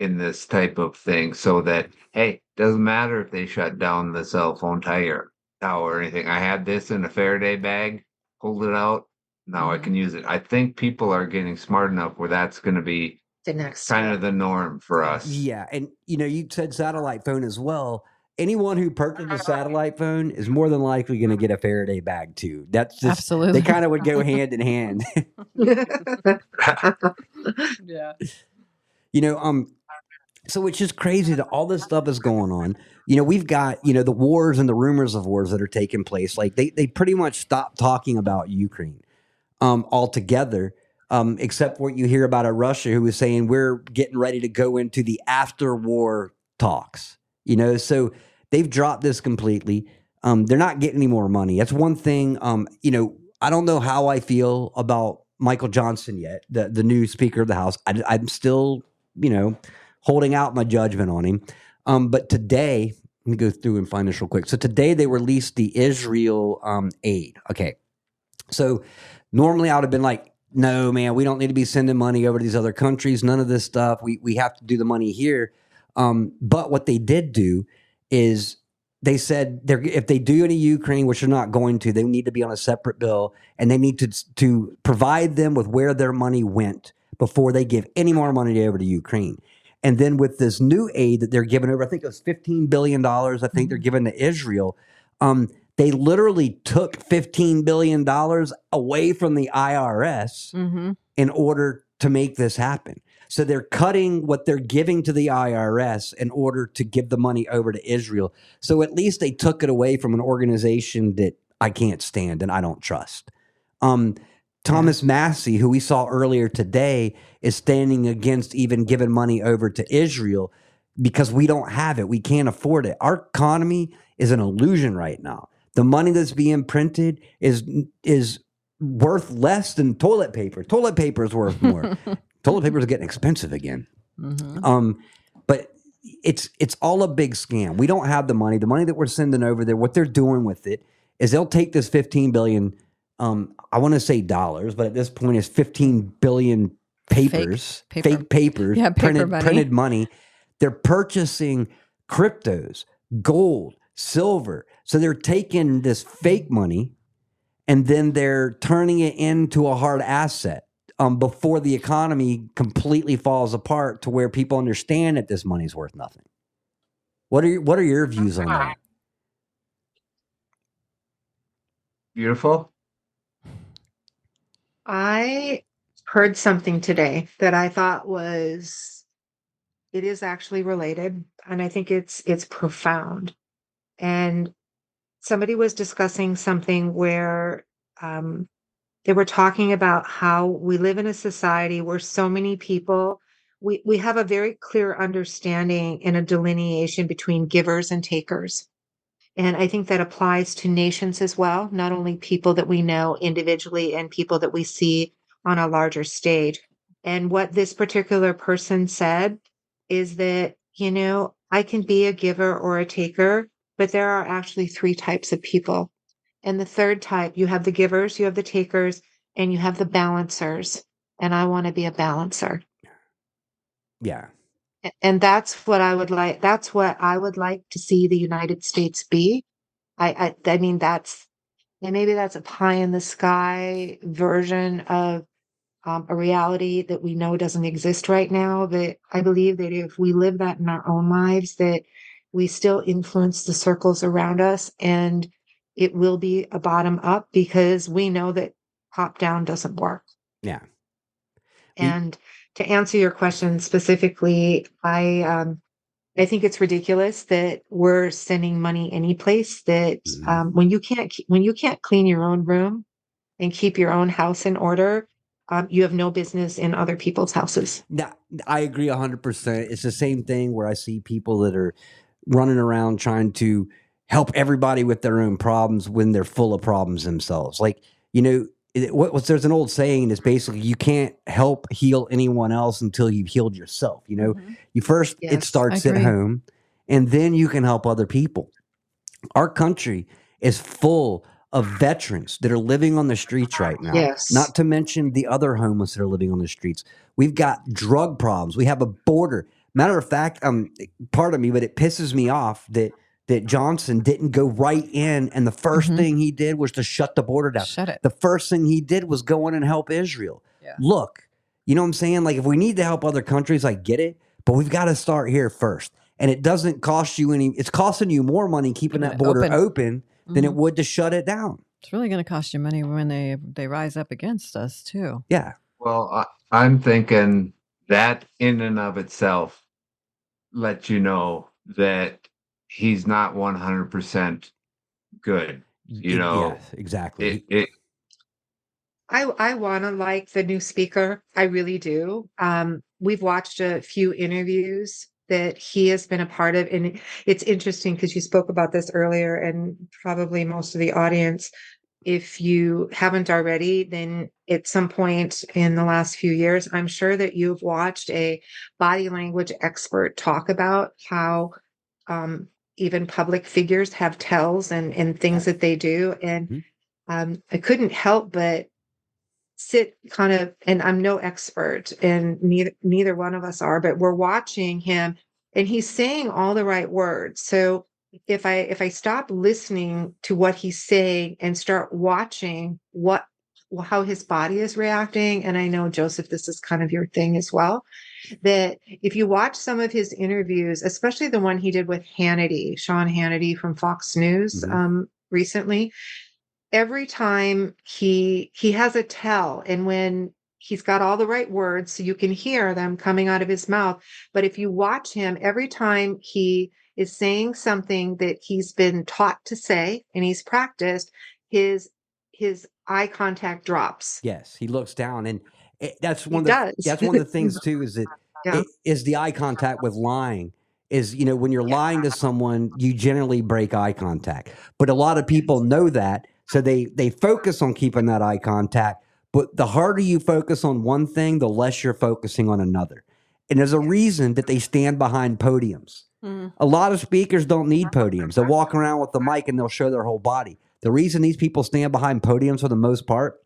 in this type of thing, so that hey, doesn't matter if they shut down the cell phone tire tower or anything. I had this in a Faraday bag, pulled it out. Now I Mhm. can use it. I think people are getting smart enough where that's going to be the next kind step. of the norm for us. Yeah, and you know, you said satellite phone as well. Anyone who purchased a satellite phone is more than likely going to get a Faraday bag too. That's just Absolutely. they kind of would go hand in hand. yeah. you know, um, so it's just crazy that all this stuff is going on. You know, we've got you know the wars and the rumors of wars that are taking place. Like they they pretty much stopped talking about Ukraine um, altogether. Um, except what you hear about a Russia who is saying we're getting ready to go into the after war talks. You know, so they've dropped this completely. Um, they're not getting any more money. That's one thing. Um, you know, I don't know how I feel about Michael Johnson yet, the the new Speaker of the House. I, I'm still, you know, holding out my judgment on him. Um, but today, let me go through and find this real quick. So today they released the Israel um, aid. Okay, so normally I would have been like, no, man, we don't need to be sending money over to these other countries. None of this stuff. We we have to do the money here. Um, but what they did do is they said they're if they do any Ukraine, which they're not going to, they need to be on a separate bill, and they need to to provide them with where their money went before they give any more money over to Ukraine. And then with this new aid that they're giving over, I think it was fifteen billion dollars. I think they're giving to Israel. Um, they literally took fifteen billion dollars away from the IRS Mm-hmm. in order to make this happen. So they're cutting what they're giving to the IRS in order to give the money over to Israel. So at least they took it away from an organization that I can't stand and I don't trust. Um, Thomas Massie, who we saw earlier today, is standing against even giving money over to Israel because we don't have it. We can't afford it. Our economy is an illusion right now. The money that's being printed is is worth less than toilet paper. Toilet paper is worth more. toilet paper is getting expensive again. Mm-hmm. Um, but it's it's all a big scam. We don't have the money. The money that we're sending over there, what they're doing with it is they'll take this 15 billion um I want to say dollars, but at this point it's 15 billion papers, paper. fake papers, Yeah, paper printed money. printed money. They're purchasing cryptos, gold, silver. So they're taking this fake money and then they're turning it into a hard asset um, before the economy completely falls apart to where people understand that this money's worth nothing. What are your, what are your views on that? Beautiful. I heard something today that I thought was it is actually related and I think it's it's profound. And somebody was discussing something where um they were talking about how we live in a society where so many people we we have a very clear understanding and a delineation between givers and takers. And I think that applies to nations as well, not only people that we know individually and people that we see on a larger stage. And what this particular person said is that, you know, I can be a giver or a taker, but there are actually three types of people. And the third type, you have the givers, you have the takers, and you have the balancers. And I want to be a balancer. Yeah. And that's what I would like. That's what I would like to see the United States be. I, I, I mean, that's, and maybe that's a pie in the sky version of um, a reality that we know doesn't exist right now. That I believe that if we live that in our own lives, that we still influence the circles around us and it will be a bottom up because we know that top down doesn't work. Yeah. And to answer your question specifically, I um, I think it's ridiculous that we're sending money any place that Mhm. um, when you can't when you can't clean your own room and keep your own house in order, um, you have no business in other people's houses. Yeah, I agree 100%. It's the same thing where I see people that are running around trying to help everybody with their own problems when they're full of problems themselves. Like, you know, it, what, what's there's an old saying is basically you can't help heal anyone else until you've healed yourself. You know, Mhm. you first it starts at home and then you can help other people. Our country is full of veterans that are living on the streets right now. Yes. Not to mention the other homeless that are living on the streets. We've got drug problems. We have a border. Matter of fact, um, pardon me, but it pisses me off that that Johnson didn't go right in, and the 1st Mhm. thing he did was to shut the border down. Shut it. The first thing he did was go in and help Israel. Yeah. Look, you know what I'm saying? Like, if we need to help other countries, I get it, but we've got to start here first. And it doesn't cost you any. It's costing you more money keeping Keeping that border open. open, than it Mhm. would to shut it down. It's really going to cost you money when they they rise up against us too. Yeah. Well, I, I'm thinking that in and of itself lets you know that he's not 100% good. You know, yes, exactly. It, it I I want to like the new speaker. I really do. Um, we've watched a few interviews that he has been a part of, and it's interesting because you spoke about this earlier, and probably most of the audience, if you haven't already, then at some point in the last few years, I'm sure that you've watched a body language expert talk about how um, even public figures have tells and and things that they do, and Mhm. um, I couldn't help but sit kind of and I'm no expert and neither neither one of us are but we're watching him and he's saying all the right words so if I if I stop listening to what he's saying and start watching what how his body is reacting, and I know Joseph, this is kind of your thing as well. That if you watch some of his interviews, especially the one he did with Hannity, Sean Hannity from Fox News Mhm. um, recently, every time he he has a tell, and when he's got all the right words, so you can hear them coming out of his mouth. But if you watch him, every time he is saying something that he's been taught to say and he's practiced, his his eye contact drops. Yes, he looks down, and it, that's one of the that's one of the things too is that Yeah. it is the eye contact with lying. Is you know when you're lying to someone, you generally break eye contact, but a lot of people know that, so they they focus on keeping that eye contact. But the harder you focus on one thing, the less you're focusing on another. And there's a reason that they stand behind podiums. Mm. A lot of speakers don't need podiums. They'll walk around with the mic and they'll show their whole body. The reason these people stand behind podiums for the most part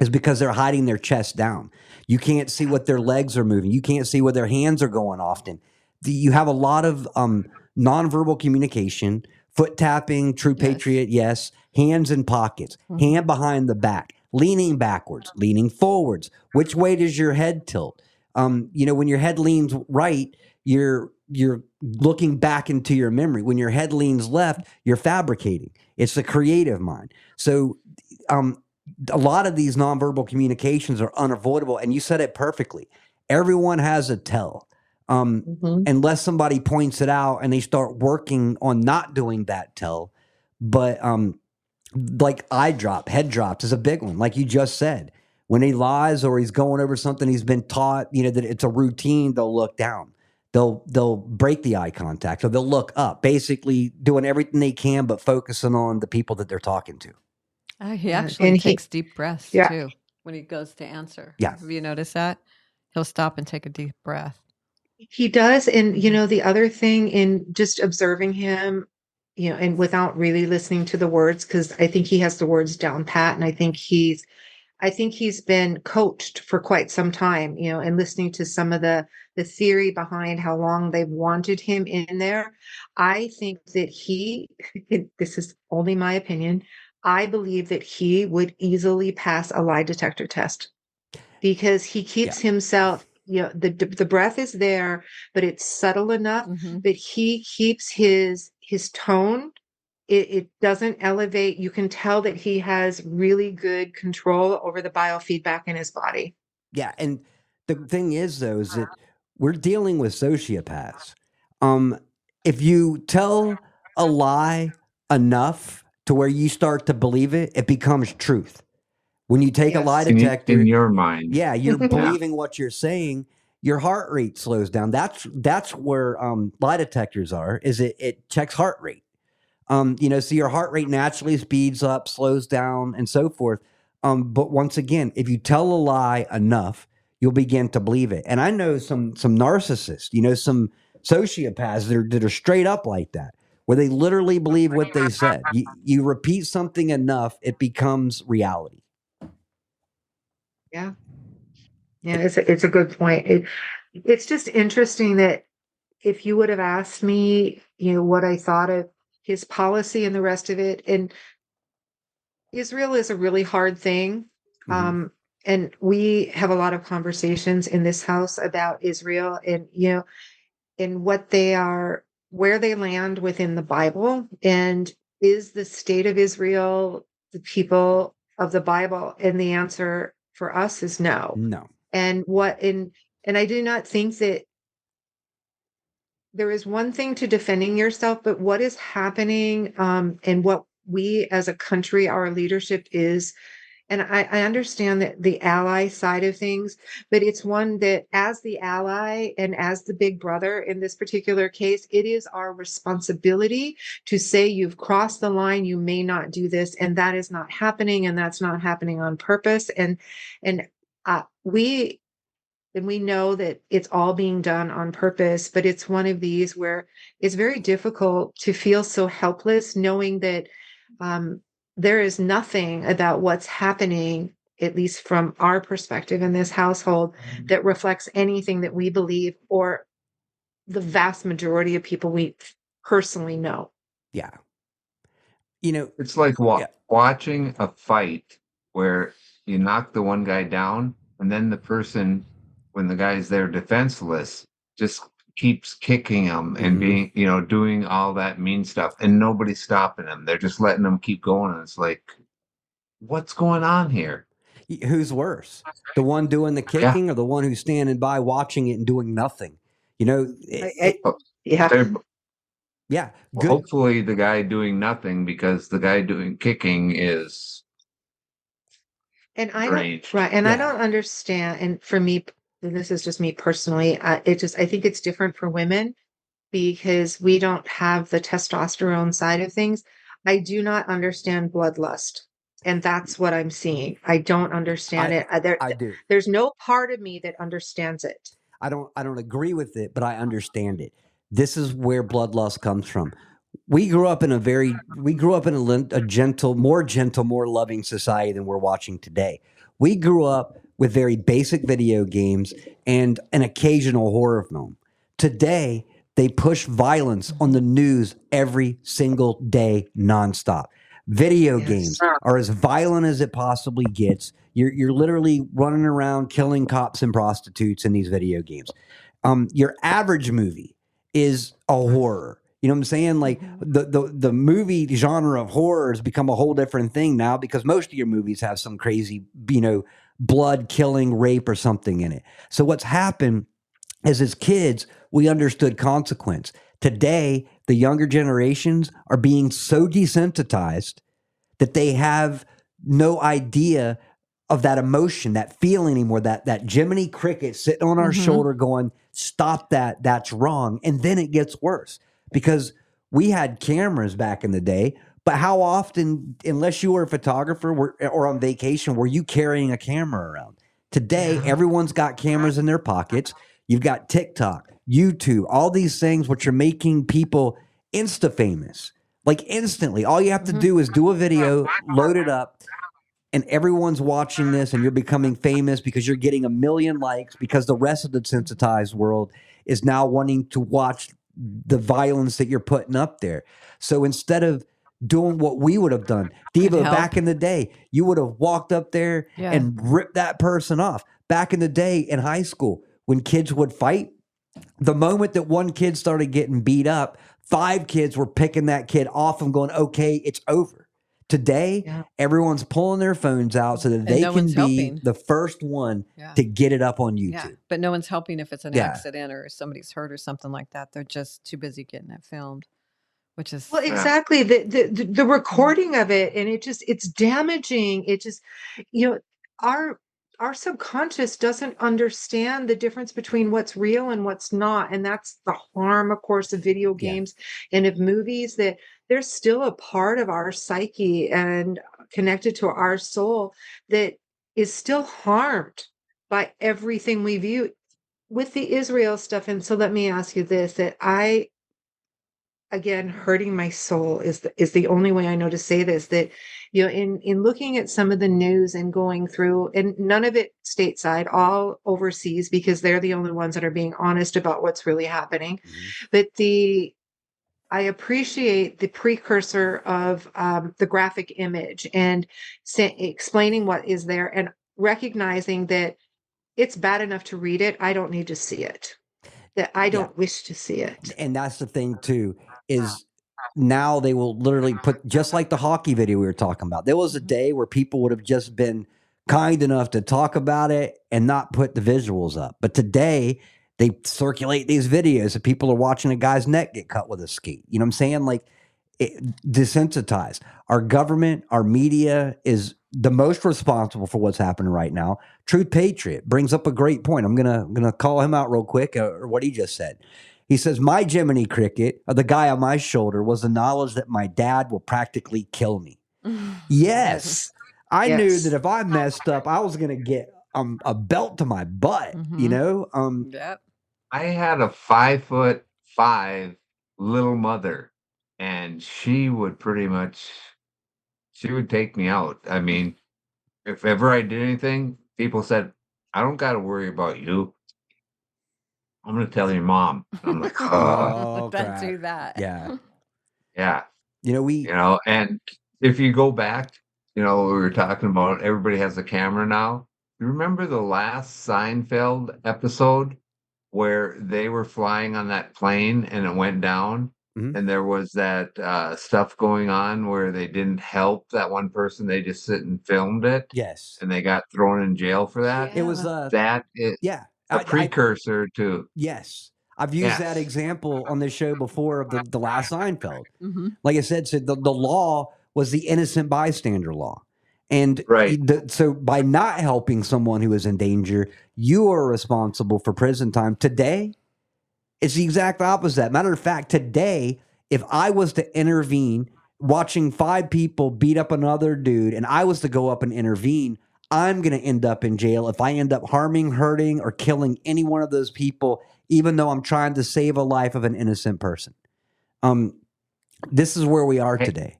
is because they're hiding their chest down. You can't see what their legs are moving. You can't see where their hands are going often. You have a lot of um, nonverbal communication, foot tapping, true Yes. patriot, yes, hands in pockets, Mhm. hand behind the back, leaning backwards, leaning forwards. Which way does your head tilt? Um, you know, when your head leans right, you're you're looking back into your memory. When your head leans left, you're fabricating. It's the creative mind. So um, a lot of these nonverbal communications are unavoidable. And you said it perfectly. Everyone has a tell. Um, Mhm. unless somebody points it out and they start working on not doing that tell. But um, like eye drop, head drops is a big one, like you just said. When he lies or he's going over something he's been taught, you know, that it's a routine, they'll look down. They'll they'll break the eye contact or they'll look up, basically doing everything they can but focusing on the people that they're talking to. Uh, he actually and he- takes deep breaths Yeah. too when he goes to answer. Yeah. Have you noticed that? He'll stop and take a deep breath. He does. And, you know, the other thing in just observing him, you know, and without really listening to the words, because I think he has the words down pat. And I think he's, I think he's been coached for quite some time, you know, and listening to some of the, the theory behind how long they've wanted him in there. I think that he, this is only my opinion, I believe that he would easily pass a lie detector test because he keeps himself, you know, the, the breath is there, but it's subtle enough Mhm. but he keeps his his tone. It, it doesn't elevate. You can tell that he has really good control over the biofeedback in his body. Yeah, and the thing is though is that we're dealing with sociopaths. Um, if you tell a lie enough to where you start to believe it, it becomes truth. When you take a lie detector, in your mind. yeah, you're Yeah. believing what you're saying. Your heart rate slows down. That's that's where um, lie detectors are. Is it it checks heart rate. Um, you know, so your heart rate naturally speeds up, slows down, and so forth. Um, but once again, if you tell a lie enough, you'll begin to believe it. And I know some some narcissists, you know, some sociopaths that are, that are straight up like that, where they literally believe what they said. You, you repeat something enough, it becomes reality. yeah yeah it's a, it's a good point it, it's just interesting that if you would have asked me you know what i thought of his policy and the rest of it and israel is a really hard thing Mhm. um and we have a lot of conversations in this house about israel and you know and what they are where they land within the bible and is the state of israel the people of the bible and the answer for us is no no. and what in and i do not think that there is one thing to defending yourself but what is happening um and what we as a country our leadership is and I, I understand that the ally side of things but it's one that as the ally and as the big brother in this particular case it is our responsibility to say you've crossed the line. You may not do this. And that is not happening and that's not happening on purpose. And and uh, we and we know that it's all being done on purpose but it's one of these where it's very difficult to feel so helpless knowing that um, there is nothing about what's happening at least from our perspective in this household mm-hmm. that reflects anything that we believe or the vast majority of people we personally know Yeah. You know, It's like wa- Yeah. watching a fight where you knock the one guy down, and then the person, when the guy's there defenseless, just keeps kicking him and Mhm. being, you know, doing all that mean stuff, and nobody's stopping him. They're just letting them keep going. And it's like, what's going on here? who's worse? The one doing the kicking or the one who's standing by watching it and doing nothing? You know, it- I- I- yeah. They're, yeah, well, hopefully, the guy doing nothing because the guy doing kicking is And I don't, right, and I don't understand. And for me, and this is just me personally. I, it just I think it's different for women because we don't have the testosterone side of things. I do not understand bloodlust, and that's what I'm seeing. I don't understand I- it. Uh, There, I do. there's no part of me that understands it. I don't I don't agree with it, but I understand it. This is where bloodlust comes from. We grew up in a very we grew up in a, a gentle, more gentle, more loving society than we're watching today. We grew up with very basic video games and an occasional horror film. Today, they push violence on the news every single day nonstop. Video Yes. games are as violent as it possibly gets. You're you're literally running around killing cops and prostitutes in these video games. Um, your average movie is a horror. You know what I'm saying? Like the, the the movie genre of horror has become a whole different thing now because most of your movies have some crazy, you know, blood killing, rape, or something in it. So what's happened is as kids, we understood consequence. Today, the younger generations are being so desensitized that they have no idea of that emotion, that feeling anymore, that that Jiminy Cricket sitting on our Mhm. shoulder going, stop that, that's wrong. And then it gets worse because we had cameras back in the day, but how often, unless you were a photographer were, or on vacation, were you carrying a camera around? Today, everyone's got cameras in their pockets. You've got TikTok, YouTube, all these things which are making people insta famous. Like instantly. All you have to Mhm. do is do a video, load it up, and everyone's watching this and you're becoming famous because you're getting a million likes because the rest of the sensitized world is now wanting to watch the violence that you're putting up there. So instead of doing what we would have done, Diva, back in the day, you would have walked up there Yeah. and ripped that person off. Back in the day in high school, when kids would fight, the moment that one kid started getting beat up, five kids were picking that kid off and going, okay, it's over. Today, Yeah. everyone's pulling their phones out so that And they no can be helping. the first one Yeah. to get it up on YouTube. Yeah, but no one's helping if it's an accident or somebody's hurt or something like that. They're just too busy getting it filmed, which is Well, exactly. The, the the the recording of it, and it just it's damaging. It just, you know, our our subconscious doesn't understand the difference between what's real and what's not, and that's the harm, of course, of video Yeah. games and of movies. That they're still a part of our psyche and connected to our soul that is still harmed by everything we view with the Israel stuff. And so let me ask you this: that I again hurting my soul is the, is the only way I know to say this that you know in in looking at some of the news and going through and none of it stateside all overseas because they're the only ones that are being honest about what's really happening Mhm. but the I appreciate the precursor of um, the graphic image and sa- explaining what is there and recognizing that it's bad enough to read it. I don't need to see it. That I don't wish to see it. And that's the thing too is now they will literally put just like the hockey video we were talking about. There was a day where people would have just been kind enough to talk about it and not put the visuals up. But today they circulate these videos of people are watching a guy's neck get cut with a ski. You know what I'm saying? Like it, desensitized. Our government, our media is the most responsible for what's happening right now. Truth Patriot brings up a great point. I'm gonna I'm gonna call him out real quick uh, what he just said. He says, My Jiminy Cricket, or the guy on my shoulder, was the knowledge that my dad will practically kill me. Yes. I knew that if I messed up, I was going to get um, a belt to my butt, you Mhm. know? Um, Yep. I had a five foot five little mother, and she would pretty much she would take me out. I mean, if ever I did anything, people said, I don't gotta worry about you. I'm gonna tell your mom. I'm like, oh Oh, Don't do that. Yeah. yeah. You know, we you know and if you go back you know we were talking about everybody has a camera now you remember the last seinfeld episode where they were flying on that plane and it went down Mhm. and there was that uh, stuff going on where they didn't help that one person they just sit and filmed it yes, and they got thrown in jail for that it was Yeah. uh that is yeah. A I- I- precursor to yes, I've used that example on this show before of the the last Seinfeld. hmm Like I said, so the the law was the innocent bystander law. And Right. the, so by not helping someone who is in danger, you are responsible for prison time. Today, it's the exact opposite. Matter of fact, today, if I was to intervene, watching five people beat up another dude, and I was to go up and intervene, I'm going to end up in jail if I end up harming, hurting, or killing any one of those people, even though I'm trying to save a life of an innocent person. Um, this is where we are Hey, today.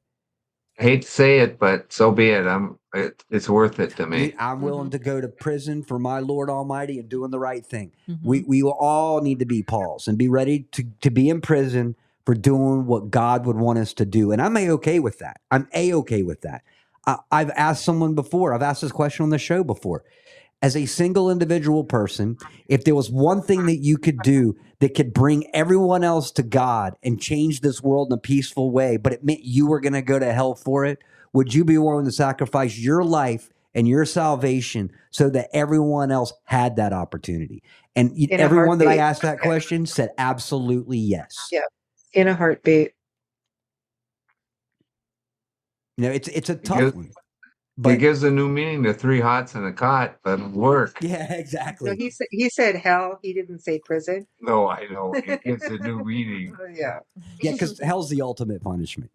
I hate to say it but so be it i'm it, it's worth it to me I'm willing Mhm. to go to prison for my Lord Almighty and doing the right thing. hmm We we will all need to be Pauls and be ready to to be in prison for doing what God would want us to do. And I'm a okay with that. I'm a okay with that. I, I've asked someone before. I've asked this question on the show before. As a single individual person, if there was one thing that you could do that could bring everyone else to God and change this world in a peaceful way, but it meant you were going to go to hell for it, would you be willing to sacrifice your life and your salvation so that everyone else had that opportunity? And everyone that I asked that question said absolutely yes. Yeah. In a heartbeat. You know, it's it's a It tough gives, one, it gives a new meaning to three hots and a cot but work yeah, No, exactly. he said he said hell. He didn't say prison. no i know it gives a new meaning yeah. Yeah, because hell's the ultimate punishment.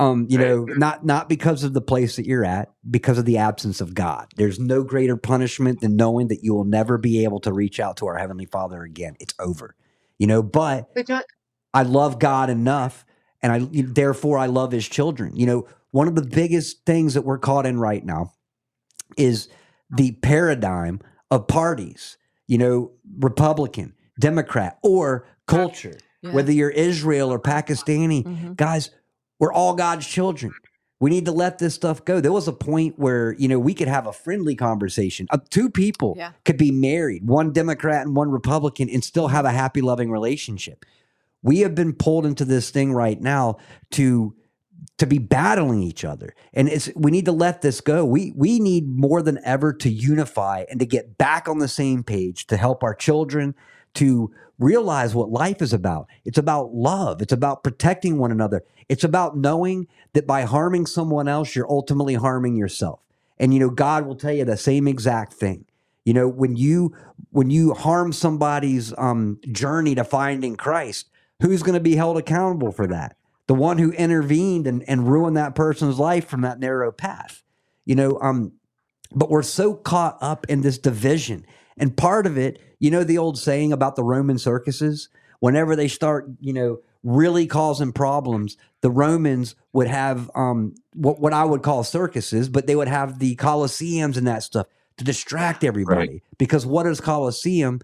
Um, you know, not not because of the place that you're at, because of the absence of God. There's no greater punishment than knowing that you will never be able to reach out to our heavenly Father again. It's over. You know, but But I love God enough, and I therefore I love His children. You know, one of the biggest things that we're caught in right now is the paradigm of parties. You know, Republican, Democrat, or culture. Yeah. Whether you're Israel or Pakistani, Mhm. guys, we're all God's children. We need to let this stuff go. There was a point where, you know, we could have a friendly conversation. Uh, two people Yeah. could be married, one Democrat and one Republican, and still have a happy, loving relationship. We have been pulled into this thing right now to to be battling each other. And it's we need to let this go. We we need more than ever to unify and to get back on the same page to help our children to realize what life is about. It's about love. It's about protecting one another. It's about knowing that by harming someone else, you're ultimately harming yourself. And you know, God will tell you the same exact thing. You know, when you when you harm somebody's um, journey to finding Christ, who's going to be held accountable for that? The one who intervened and, and ruined that person's life from that narrow path. You know, um, but we're so caught up in this division. And part of it, you know, the old saying about the Roman circuses, whenever they start, you know, really causing problems, the Romans would have um, what, what I would call circuses, but they would have the Colosseums and that stuff to distract everybody. Because what is Colosseum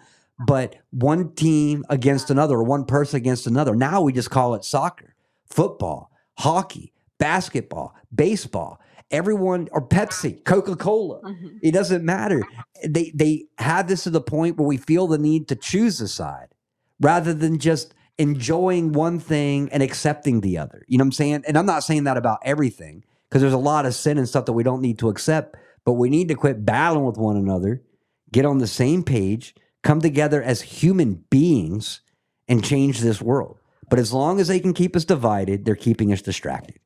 but one team against another or one person against another? Now we just call it soccer, football, hockey, basketball, baseball. Everyone or Pepsi, Coca Cola. Mhm. It doesn't matter. They they have this to the point where we feel the need to choose a side rather than just enjoying one thing and accepting the other. You know what I'm saying? And I'm not saying that about everything because there's a lot of sin and stuff that we don't need to accept, but we need to quit battling with one another, get on the same page, come together as human beings and change this world. But as long as they can keep us divided, they're keeping us distracted.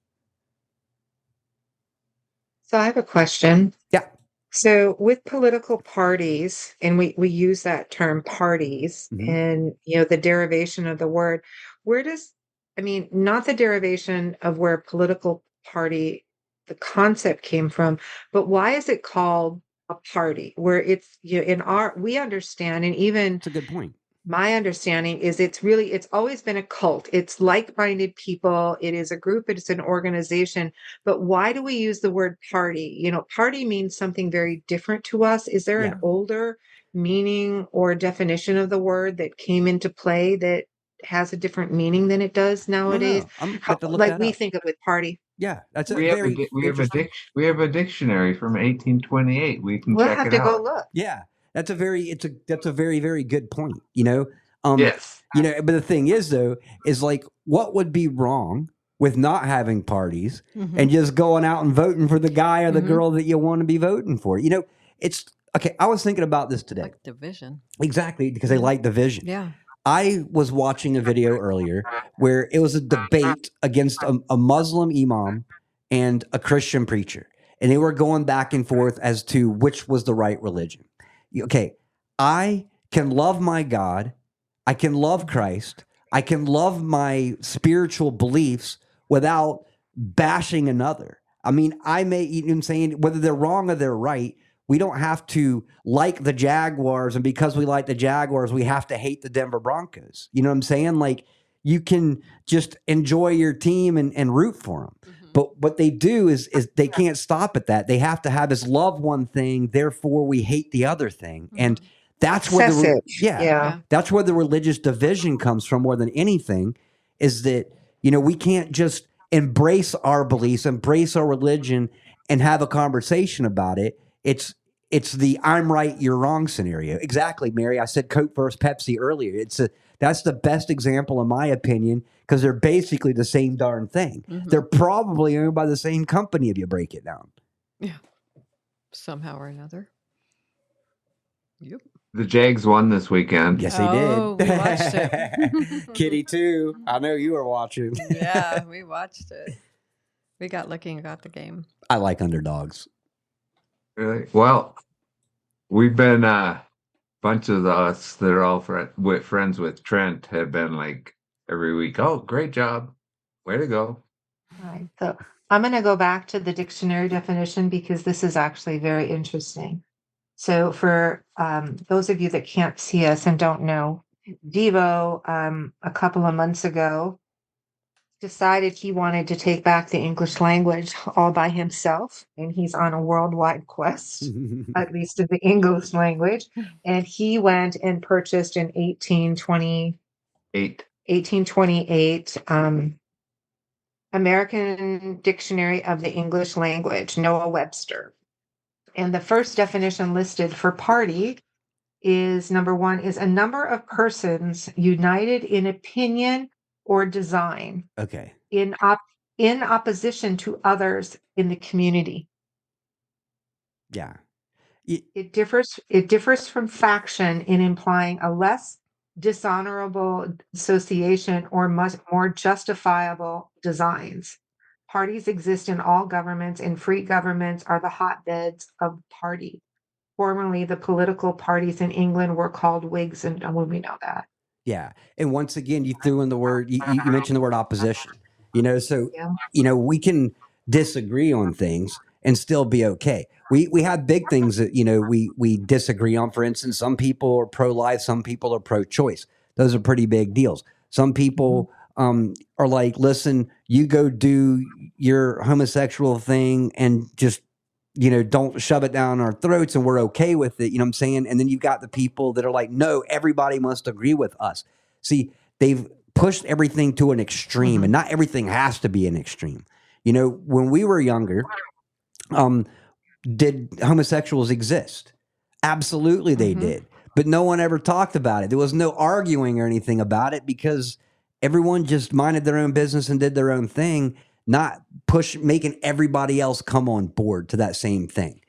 so I have a question. Yeah. So with political parties, and we we use that term parties, Mhm. and you know the derivation of the word. Where does I mean not the derivation of where political party the concept came from, but why is it called a party? Where it's you know, in our we understand, and even it's a good point. My understanding is it's really it's always been a cult it's like-minded people it is a group it's an organization but why do we use the word party you know party means something very different to us is there Yeah. an older meaning or definition of the word that came into play that has a different meaning than it does No, no, nowadays. I'm How- to look like we up. think of with party. Yeah, that's a We have a, very di- we have a dic- we have a dictionary from 1828. We can We'll check have it to out. go look. Yeah, that's a very it's a that's a very very good point. You know, um, yes. you know, but the thing is though, is like what would be wrong with not having parties Mhm. and just going out and voting for the guy or the Mhm. girl that you want to be voting for? You know, it's okay. I was thinking about this today like division. exactly because they like division. Yeah. I was watching a video earlier where it was a debate against a, a Muslim imam and a Christian preacher. And they were going back and forth as to which was the right religion. Okay, I can love my God, I can love Christ, I can love my spiritual beliefs without bashing another. I mean, I may, I'm saying, whether they're wrong or they're right, we don't have to like the Jaguars, and because we like the Jaguars, we have to hate the Denver Broncos. You know what I'm saying? Like you can just enjoy your team and, and root for them. Mm-hmm. But what they do is is they can't stop at that. They have to have us love one thing, therefore we hate the other thing. Mm-hmm. And that's where the yeah, Yeah. that's where the religious division comes from more than anything is that you know we can't just embrace our beliefs embrace our religion and have a conversation about it. It's it's the i'm right you're wrong scenario. Exactly mary. I said coke versus pepsi earlier. It's a that's the best example in my opinion because they're basically the same darn thing Mhm. they're probably owned by the same company if you break it down Yeah, Somehow or another. Yep. The Jags won this weekend. yes Oh, they we did watched it. kitty too i know you were watching yeah, we watched it. We got lucky and got the game. i like underdogs Really? Well, we've been uh bunch of us that are all fri with friends with Trent have been like every week. Oh, great job. Way to go. All right. So I'm going to go back to the dictionary definition because this is actually very interesting. So for um, those of you that can't see us and don't know, Devo um, a couple of months ago decided he wanted to take back the English language all by himself, and he's on a worldwide quest. at least of the English language. And he went and purchased in 1820, 1828 um, American Dictionary of the English Language, Noah Webster. And the first definition listed for party is number one is a number of persons united in opinion or design okay in op- in opposition to others in the community. yeah It differs it differs from faction in implying a less dishonorable association or much more justifiable designs. Parties exist in all governments and free governments are the hotbeds of party. Formerly, the political parties in England were called Whigs, and well, we know that. Yeah, and once again, you threw in the word. You, you mentioned the word opposition. You know, so Yeah. you know we can disagree on things and still be okay. We we have big things that you know we we disagree on. For instance, some people are pro life, some people are pro choice. Those are pretty big deals. Some people um, are like, listen, you go do your homosexual thing and just you know don't shove it down our throats and we're okay with it. You know what I'm saying? And then you've got the people that are like, no, everybody must agree with us. See, they've pushed everything to an extreme, and not everything has to be an extreme. You know, when we were younger, um, did homosexuals exist? Absolutely, they Mhm. did. But no one ever talked about it. There was no arguing or anything about it because everyone just minded their own business and did their own thing, not push making everybody else come on board to that same thing.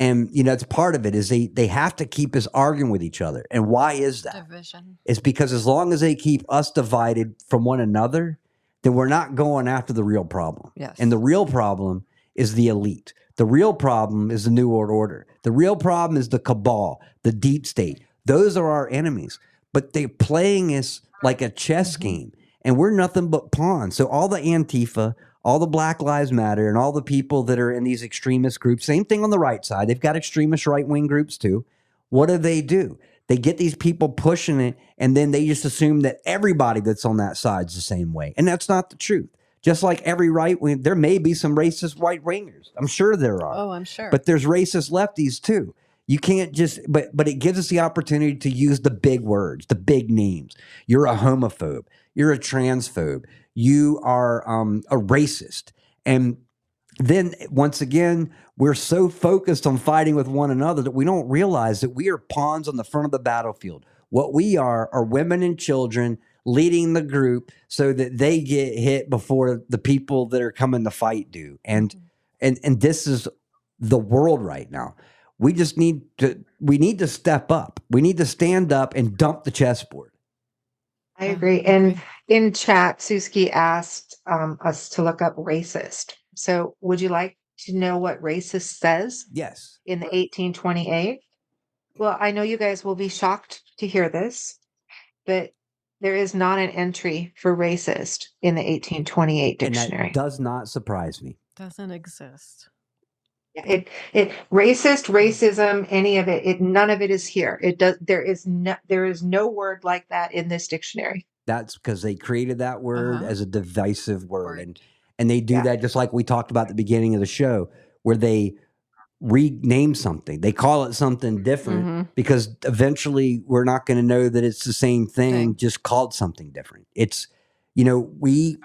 And you know, it's part of it is they they have to keep us arguing with each other. And why is that? Division. It's because as long as they keep us divided from one another, then we're not going after the real problem. Yes. And the real problem is the elite. The real problem is the New World Order. The real problem is the cabal, the deep state. Those are our enemies. But they're playing us like a chess mm-hmm. game, and we're nothing but pawns. So all the Antifa, all the Black Lives Matter, and all the people that are in these extremist groups, same thing on the right side. They've got extremist right wing groups too. What do they do? They get these people pushing it, and then they just assume that everybody that's on that side's the same way. And that's not the truth. Just like every right wing, there may be some racist white wingers. I'm sure there are. Oh, I'm sure. But there's racist lefties too. You can't just, but but it gives us the opportunity to use the big words, the big names. You're a homophobe. You're a transphobe. You are um, a racist. And then once again, we're so focused on fighting with one another that we don't realize that we are pawns on the front of the battlefield. What we are are women and children leading the group so that they get hit before the people that are coming to fight do. And and and this is the world right now. We just need to we need to step up. We need to stand up and dump the chessboard. I agree. And agree. In chat, Suski asked um, us to look up racist. So would you like to know what racist says Yes. in the 1828? Well, I know you guys will be shocked to hear this, but there is not an entry for racist in the 1828 And dictionary. that does not surprise me. Doesn't exist. Yeah, It it racist, racism, any of it, it none of it is here. It does there is no there is no word like that in this dictionary. That's because they created that word Uh-huh. as a divisive word. And and they do Yeah. that just like we talked about at the beginning of the show, where they rename something. They call it something different Mhm. because eventually we're not going to know that it's the same thing, Thing. just called something different. It's, you know, we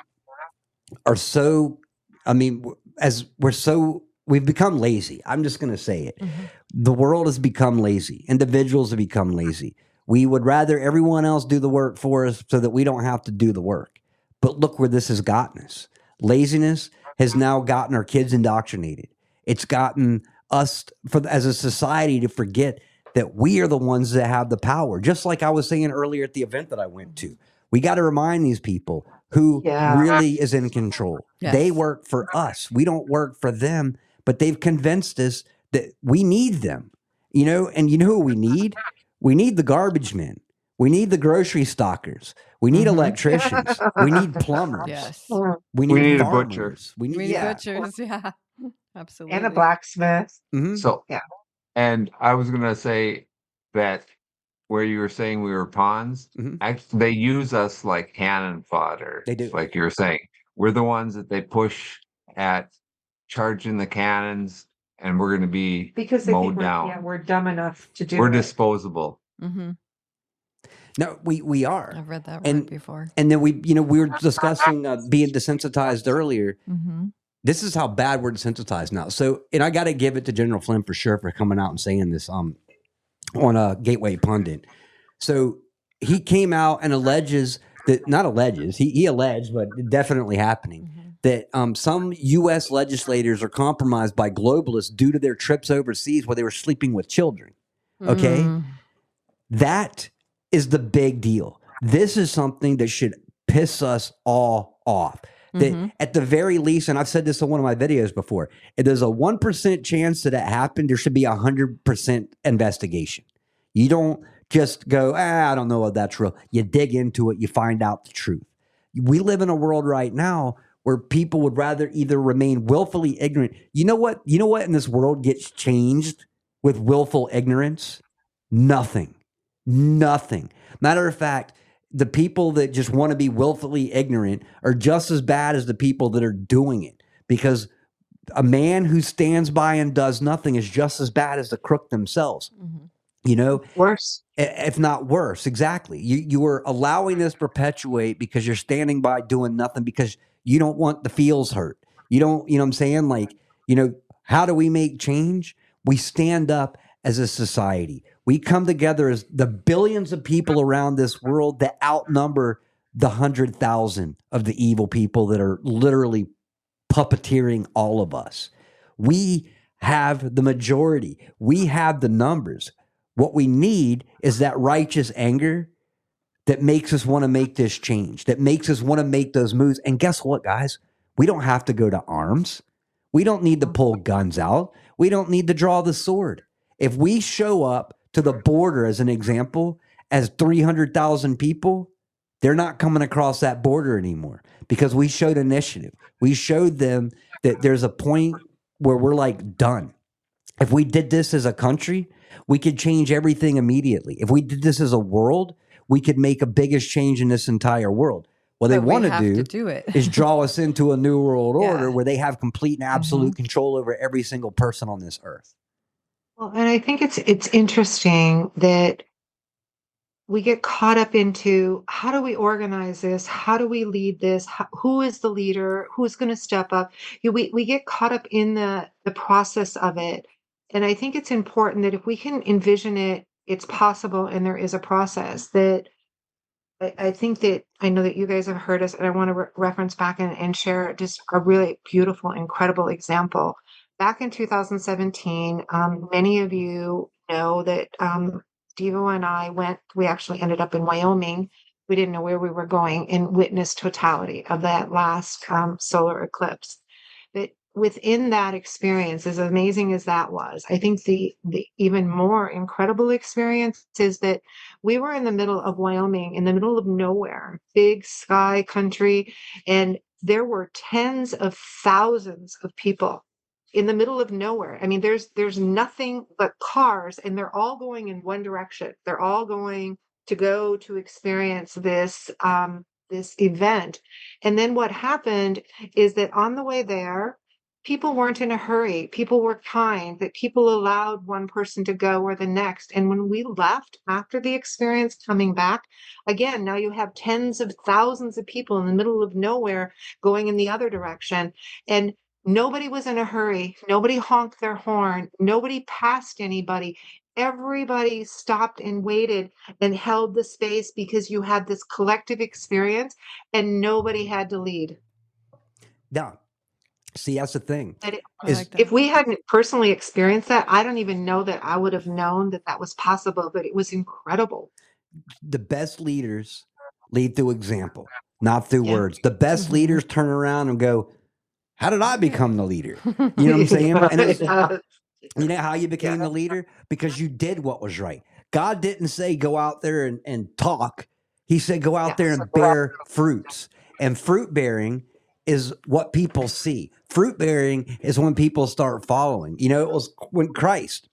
are so, I mean, as we're so, we've become lazy. I'm just going to say it. Mhm. The world has become lazy. Individuals have become lazy. We would rather everyone else do the work for us so that we don't have to do the work. But look where this has gotten us. Laziness has now gotten our kids indoctrinated. It's gotten us for as a society to forget that we are the ones that have the power. Just like I was saying earlier at the event that I went to. We got to remind these people who Yeah. really is in control. They work for us. We don't work for them, but they've convinced us that we need them. You know, and you know who we need? We need the garbage men. We need the grocery stockers. We need Mhm. electricians. we need plumbers. Yes. We need, We need a farmers. butcher. We need, We need yeah. butchers. Yeah. Absolutely. And a blacksmith. Mhm. So Yeah. and I was gonna say that where you were saying we were pawns, Mhm. actually they use us like cannon fodder. They do. Like you were saying. We're the ones that they push at charging the cannons and we're gonna be Because they think mowed we're, down. yeah, we're dumb enough to do we're it. disposable. hmm No, we we are. I've read that And- word before. And then we, you know, we were discussing uh, being desensitized earlier. hmm This is how bad we're desensitized now. So, and I got to give it to General Flynn for sure for coming out and saying this um on a Gateway Pundit. So he came out and alleges that not alleges he he alleged, but definitely happening hmm that um, some U.S. legislators are compromised by globalists due to their trips overseas where they were sleeping with children. Okay. Mm. That is the big deal. This is something that should piss us all off. That Mhm. at the very least, and I've said this in one of my videos before, if there's a one percent chance that it happened, there should be a hundred percent investigation. You don't just go, ah, I don't know if that's real. You dig into it, you find out the truth. We live in a world right now where people would rather either remain willfully ignorant. You know what? You know what in this world gets changed with willful ignorance? Nothing. Nothing. Matter of fact, the people that just want to be willfully ignorant are just as bad as the people that are doing it because a man who stands by and does nothing is just as bad as the crook themselves. Mhm. You know, Worse. I- if not worse. Exactly. You you are allowing this perpetuate because you're standing by doing nothing because you don't want the feels hurt. You don't, you know what I'm saying? Like, you know, how do we make change? We stand up as a society. We come together as the billions of people around this world that outnumber the hundred thousand of the evil people that are literally puppeteering all of us. We have the majority. We have the numbers. What we need is that righteous anger that makes us want to make this change, that makes us want to make those moves. And guess what, guys? We don't have to go to arms. We don't need to pull guns out. We don't need to draw the sword. If we show up to the border, as an example, as 300,000 people, they're not coming across that border anymore because we showed initiative. We showed them that there's a point where we're like done. If we did this as a country, we could change everything immediately. If we did this as a world, we could make a biggest change in this entire world. What they But we want to do to do it. is draw us into a new world order where they have complete and mm-hmm. absolute control over every single person on this earth. Well, and I think it's it's interesting that we get caught up into how do we organize this? How do we lead this? How, who is the leader? Who's going to step up? You know, we we get caught up in the the process of it, and I think it's important that if we can envision it, it's possible, and there is a process that. I, think that I know that you guys have heard us, and I want to re- reference back and, and share just a really beautiful, incredible example. Back in 2017, um, many of you know that um, Devo and I went, we actually ended up in Wyoming. We didn't know where we were going and witnessed totality of that last um, solar eclipse. Within that experience, as amazing as that was, I think the the even more incredible experience is that we were in the middle of Wyoming, in the middle of nowhere, big sky country, and there were tens of thousands of people in the middle of nowhere. I mean, there's there's nothing but cars, and they're all going in one direction. They're all going to go to experience this um, this event. And then what happened is that on the way there, people weren't in a hurry. People were kind. That people allowed one person to go or the next. And when we left after the experience, coming back again, now you have tens of thousands of people in the middle of nowhere going in the other direction, and Nobody was in a hurry. Nobody honked their horn. Nobody passed anybody. Everybody stopped and waited and held the space because you had this collective experience and nobody had to lead. Yeah. See, that's the thing. That it- I Is- like that. if we hadn't personally experienced that, I don't even know that I would have known that that was possible, but it was incredible. The best leaders lead through example, not through Yeah. words. The best Mhm. leaders turn around and go, How did I become the leader? You know what I'm saying? And it's, You know how you became Yeah. the leader? Because you did what was right. God didn't say go out there and, and talk. He said go out Yeah, there so and out bear fruits. And fruit bearing is what people see. Fruit bearing is when people start following. You know, it was when Christ.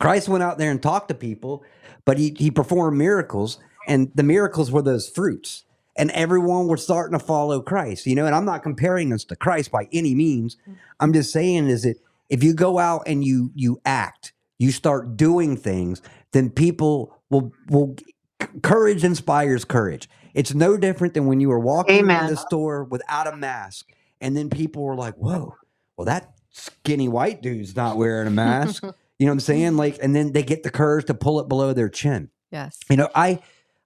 Christ went out there and talked to people, but he, he performed miracles, and the miracles were those fruits. And everyone was starting to follow Christ, you know. And I'm not comparing us to Christ by any means. I'm just saying is that if you go out and you you act, you start doing things, then people will will courage inspires courage. It's no different than when you were walking in the store without a mask, and then people were like, "Whoa, well that skinny white dude's not wearing a mask." You know what I'm saying? Like, and then they get the courage to pull it below their chin. yes. You know, I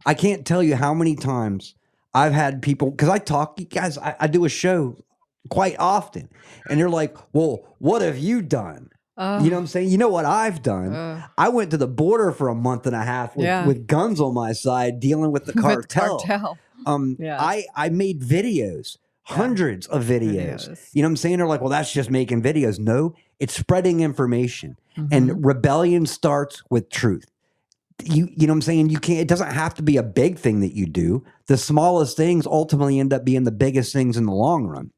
I can't tell you how many times I've had people because I talk, you guys, I, I do a show quite often, and they're like, "Well, what have you done?" Oh, You know what I'm saying? You know what I've done? uh, I went to the border for a month and a half with, Yeah. with guns on my side, dealing with the with cartel. cartel. Um, Yeah. I I made videos, Yeah. hundreds of videos. Videos. You know what I'm saying? They're like, well, that's just making videos. No, it's spreading information. Mhm. And rebellion starts with truth. You you know what I'm saying? You can't it doesn't have to be a big thing that you do. The smallest things ultimately end up being the biggest things in the long run.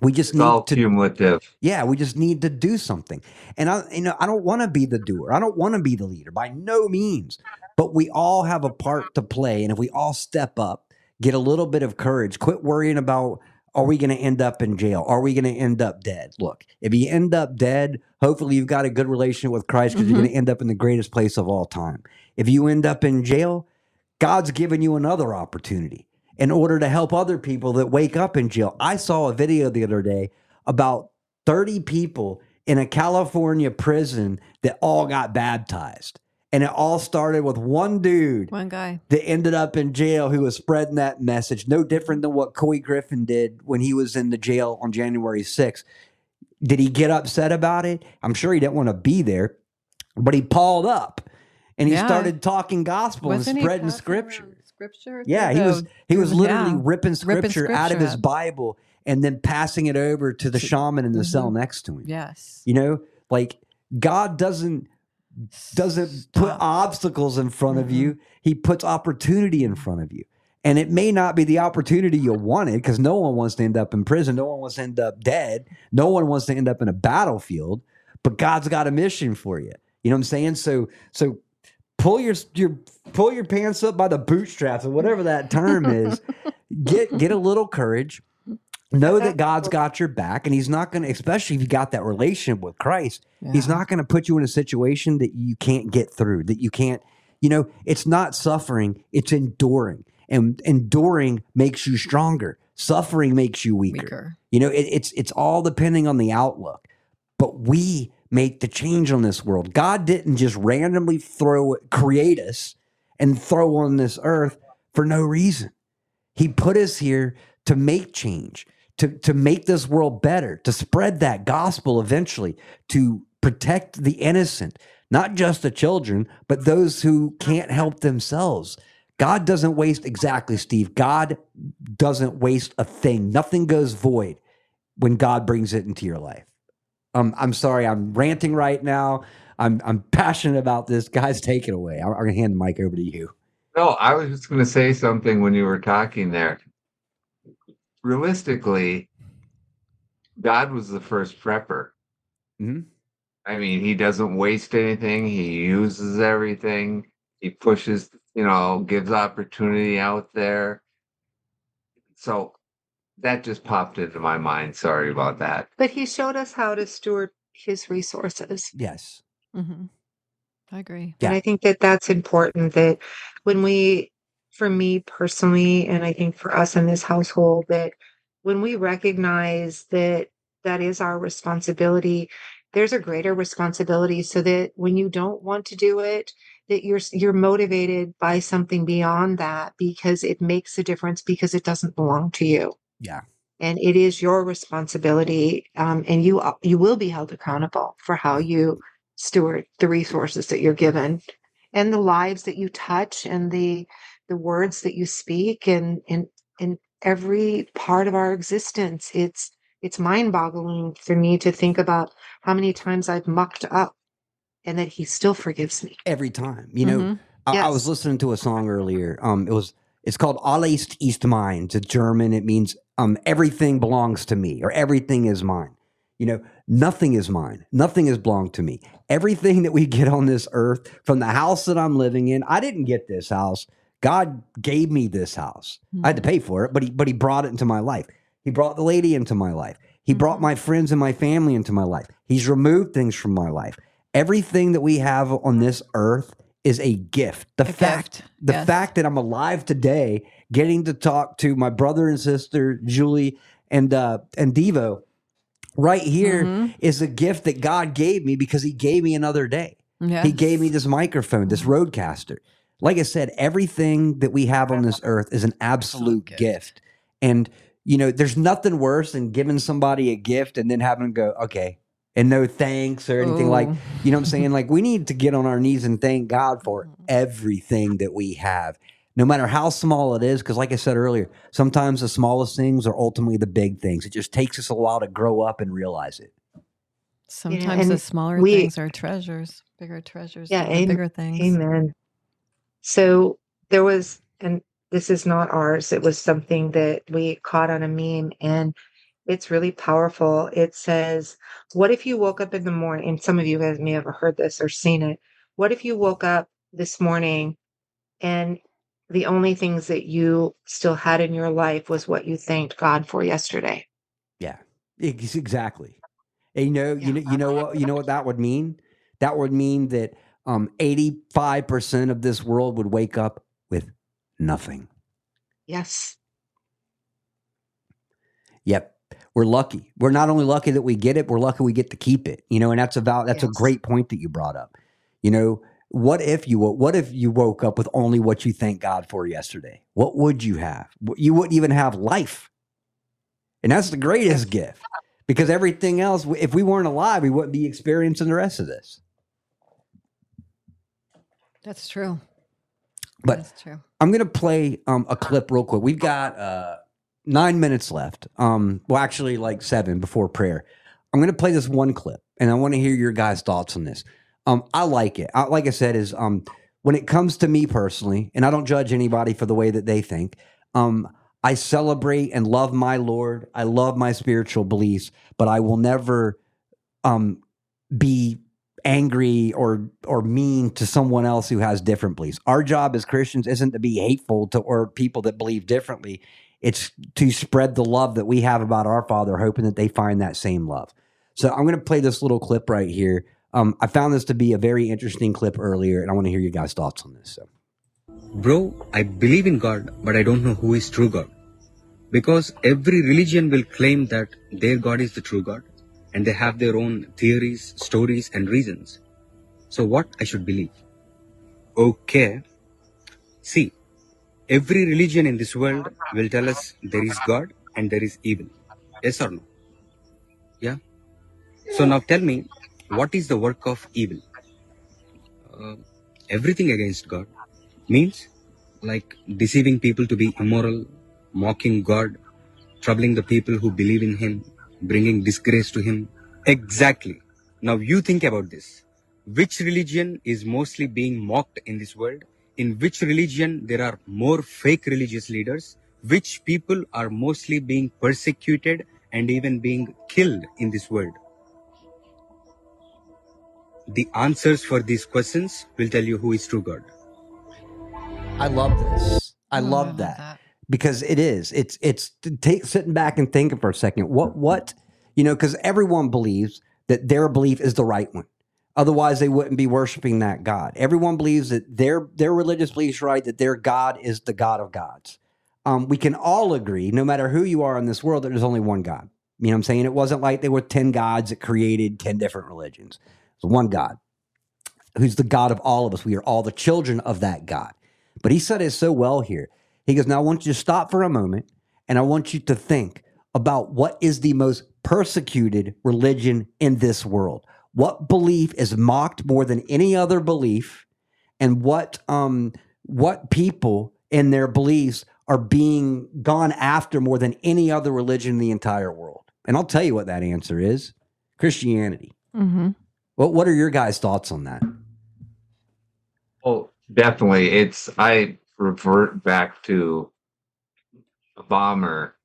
We just It's all need to cumulative. yeah, we just need to do something. And I you know, I don't want to be the doer. I don't want to be the leader by no means. But we all have a part to play and if we all step up, get a little bit of courage, quit worrying about are we going to end up in jail? Are we going to end up dead? Look, if you end up dead, hopefully you've got a good relationship with Christ because you're Mhm. going to end up in the greatest place of all time. If you end up in jail, God's given you another opportunity in order to help other people that wake up in jail. I saw a video the other day about 30 people in a California prison that all got baptized. And it all started with one dude One guy. that ended up in jail who was spreading that message. No different than what Couy Griffin did when he was in the jail on January 6th. Did he get upset about it? I'm sure he didn't want to be there, but he palled up and he Yeah. started talking gospel Wasn't and spreading scripture. around Scripture. Yeah, he was he was literally yeah. ripping scripture, out of his. Bible and then passing it over to the shaman in the cell Mhm. next to him. Yes. You know, like God doesn't doesn't put obstacles in front of Mhm. you. He puts opportunity in front of you. And it may not be the opportunity you wanted because no one wants to end up in prison. No one wants to end up dead. No one wants to end up in a battlefield. But God's got a mission for you. You know what I'm saying? So so pull your your pull your pants up by the bootstraps or whatever that term is. get get a little courage. know that God's got your back, and He's not going to, especially if you got that relationship with Christ, He's not going to put you in a situation that you can't get through, that you can't, you know, it's not suffering, it's enduring. And enduring makes you stronger. Suffering makes you weaker. weaker. You know, it, it's it's all depending on the outlook. But we make the change on this world. God didn't just randomly throw create us and throw on this earth for no reason. He put us here to make change, to to make this world better, to spread that gospel eventually, to protect the innocent, not just the children, but those who can't help themselves. God doesn't waste exactly, Steve. God doesn't waste a thing. Nothing goes void when God brings it into your life. Um, I'm sorry, I'm ranting right now. I'm I'm passionate about this. Guys, take it away. I'm, I'm gonna hand the mic over to you. No, I was just going to say something when you were talking there. Realistically, God was the first prepper. Mhm. I mean, he doesn't waste anything. He uses everything. He pushes, you know, gives opportunity out there. So that just popped into my mind. Sorry about that. But he showed us how to steward his resources. Yes. hmm I agree. Yeah. And I think that that's important that when we, for me personally, and I think for us in this household, that when we recognize that that is our responsibility, there's a greater responsibility so that when you don't want to do it, that you're you're motivated by something beyond that because it makes a difference because it doesn't belong to you. Yeah. And it is your responsibility, um, and you you will be held accountable for how you steward the resources that you're given and the lives that you touch and the the words that you speak and in in every part of our existence it's it's mind-boggling for me to think about how many times I've mucked up and that he still forgives me. Every time. You know, Mhm. I, I was listening to a song earlier. Um, it was it's called Alles ist mein. It's a German. It means um everything belongs to me or everything is mine. You know, nothing is mine. Nothing has belonged to me. Everything that we get on this earth, from the house that I'm living in, I didn't get this house. God gave me this house. I had to pay for it, but he but he brought it into my life. He brought the lady into my life. He brought Mhm. my friends and my family into my life. He's removed things from my life. Everything that we have on this earth is a gift. The A fact gift, the yes. fact that I'm alive today, getting to talk to my brother and sister Julie and uh and Devo right here is Mhm. a gift that God gave me because he gave me another day. He gave me this microphone, this Mhm. RODECaster. Like I said, everything that we have on this earth is an absolute gift. gift. And you know, there's nothing worse than giving somebody a gift and then having to go, okay, and no thanks or anything like you know what I'm saying? Like we need to get on our knees and thank God for Mhm. everything that we have, no matter how small it is. Because, like I said earlier, sometimes the smallest things are ultimately the big things. It just takes us a while to grow up and realize it. Sometimes the smaller we- things are treasures, bigger treasures Yeah, than the am- bigger things. Amen. So there was, and this is not ours, it was something that we caught on a meme and it's really powerful. It says, What if you woke up in the morning? And some of you guys may have heard this or seen it. What if you woke up this morning and the only things that you still had in your life was what you thanked God for yesterday? Yeah, exactly. And you know, you know, you know what, you know what that would mean. That would mean that um, 85% of this world would wake up with nothing. Yes. Yep. We're lucky. We're not only lucky that we get it, we're lucky we get to keep it. You know, and that's about that's a great point that you brought up. You know, what if you what if you woke up with only what you thank God for yesterday? What would you have? You wouldn't even have life. And that's the greatest gift. Because everything else, if we weren't alive, we wouldn't be experiencing the rest of this. That's true. But That's true. I'm gonna play um, a clip real quick. We've got uh, nine minutes left. Um, well, actually, like seven before prayer. I'm gonna play this one clip, and I want to hear your guys' thoughts on this. Um, I like it. I, like I said, is um, when it comes to me personally, and I don't judge anybody for the way that they think. Um, I celebrate and love my Lord. I love my spiritual beliefs, but I will never um, be angry or or mean to someone else who has different beliefs. Our job as Christians isn't to be hateful to or people that believe differently. It's to spread the love that we have about our Father, hoping that they find that same love. So I'm going to play this little clip right here. Um, I found this to be a very interesting clip earlier, and I want to hear your guys' thoughts on this. So. Bro, I believe in God, but I don't know who is true God. Because every religion will claim that their God is the true God, and they have their own theories, stories, and reasons. So what I should believe? Okay. See, every religion in this world will tell us there is God and there is evil. Yes or no? Yeah? So now tell me, what is the work of evil? Uh, everything against God means like deceiving people to be immoral, mocking God, troubling the people who believe in Him, bringing disgrace to Him. Exactly. Now you think about this. Which religion is mostly being mocked in this world? In which religion there are more fake religious leaders? Which people are mostly being persecuted and even being killed in this world? The answers for these questions will tell you who is true God. I love this. I Oh, love that. because it is. It's it's take sitting back and thinking for a second. What what you know? Because everyone believes that their belief is the right one. Otherwise, they wouldn't be worshiping that God. Everyone believes that their their religious beliefs right. That their God is the God of gods. Um, we can all agree, no matter who you are in this world, that there's only one God. You know what I'm saying? It wasn't like there were ten gods that created ten different religions. It's one God, who's the God of all of us. We are all the children of that God. But he said it so well here. He goes, Now I want you to stop for a moment and I want you to think about what is the most persecuted religion in this world. What belief is mocked more than any other belief, and what um what people in their beliefs are being gone after more than any other religion in the entire world. And I'll tell you what that answer is Christianity. Mm-hmm. What what are your guys' thoughts on that? Oh, definitely. It's I revert back to a bomber,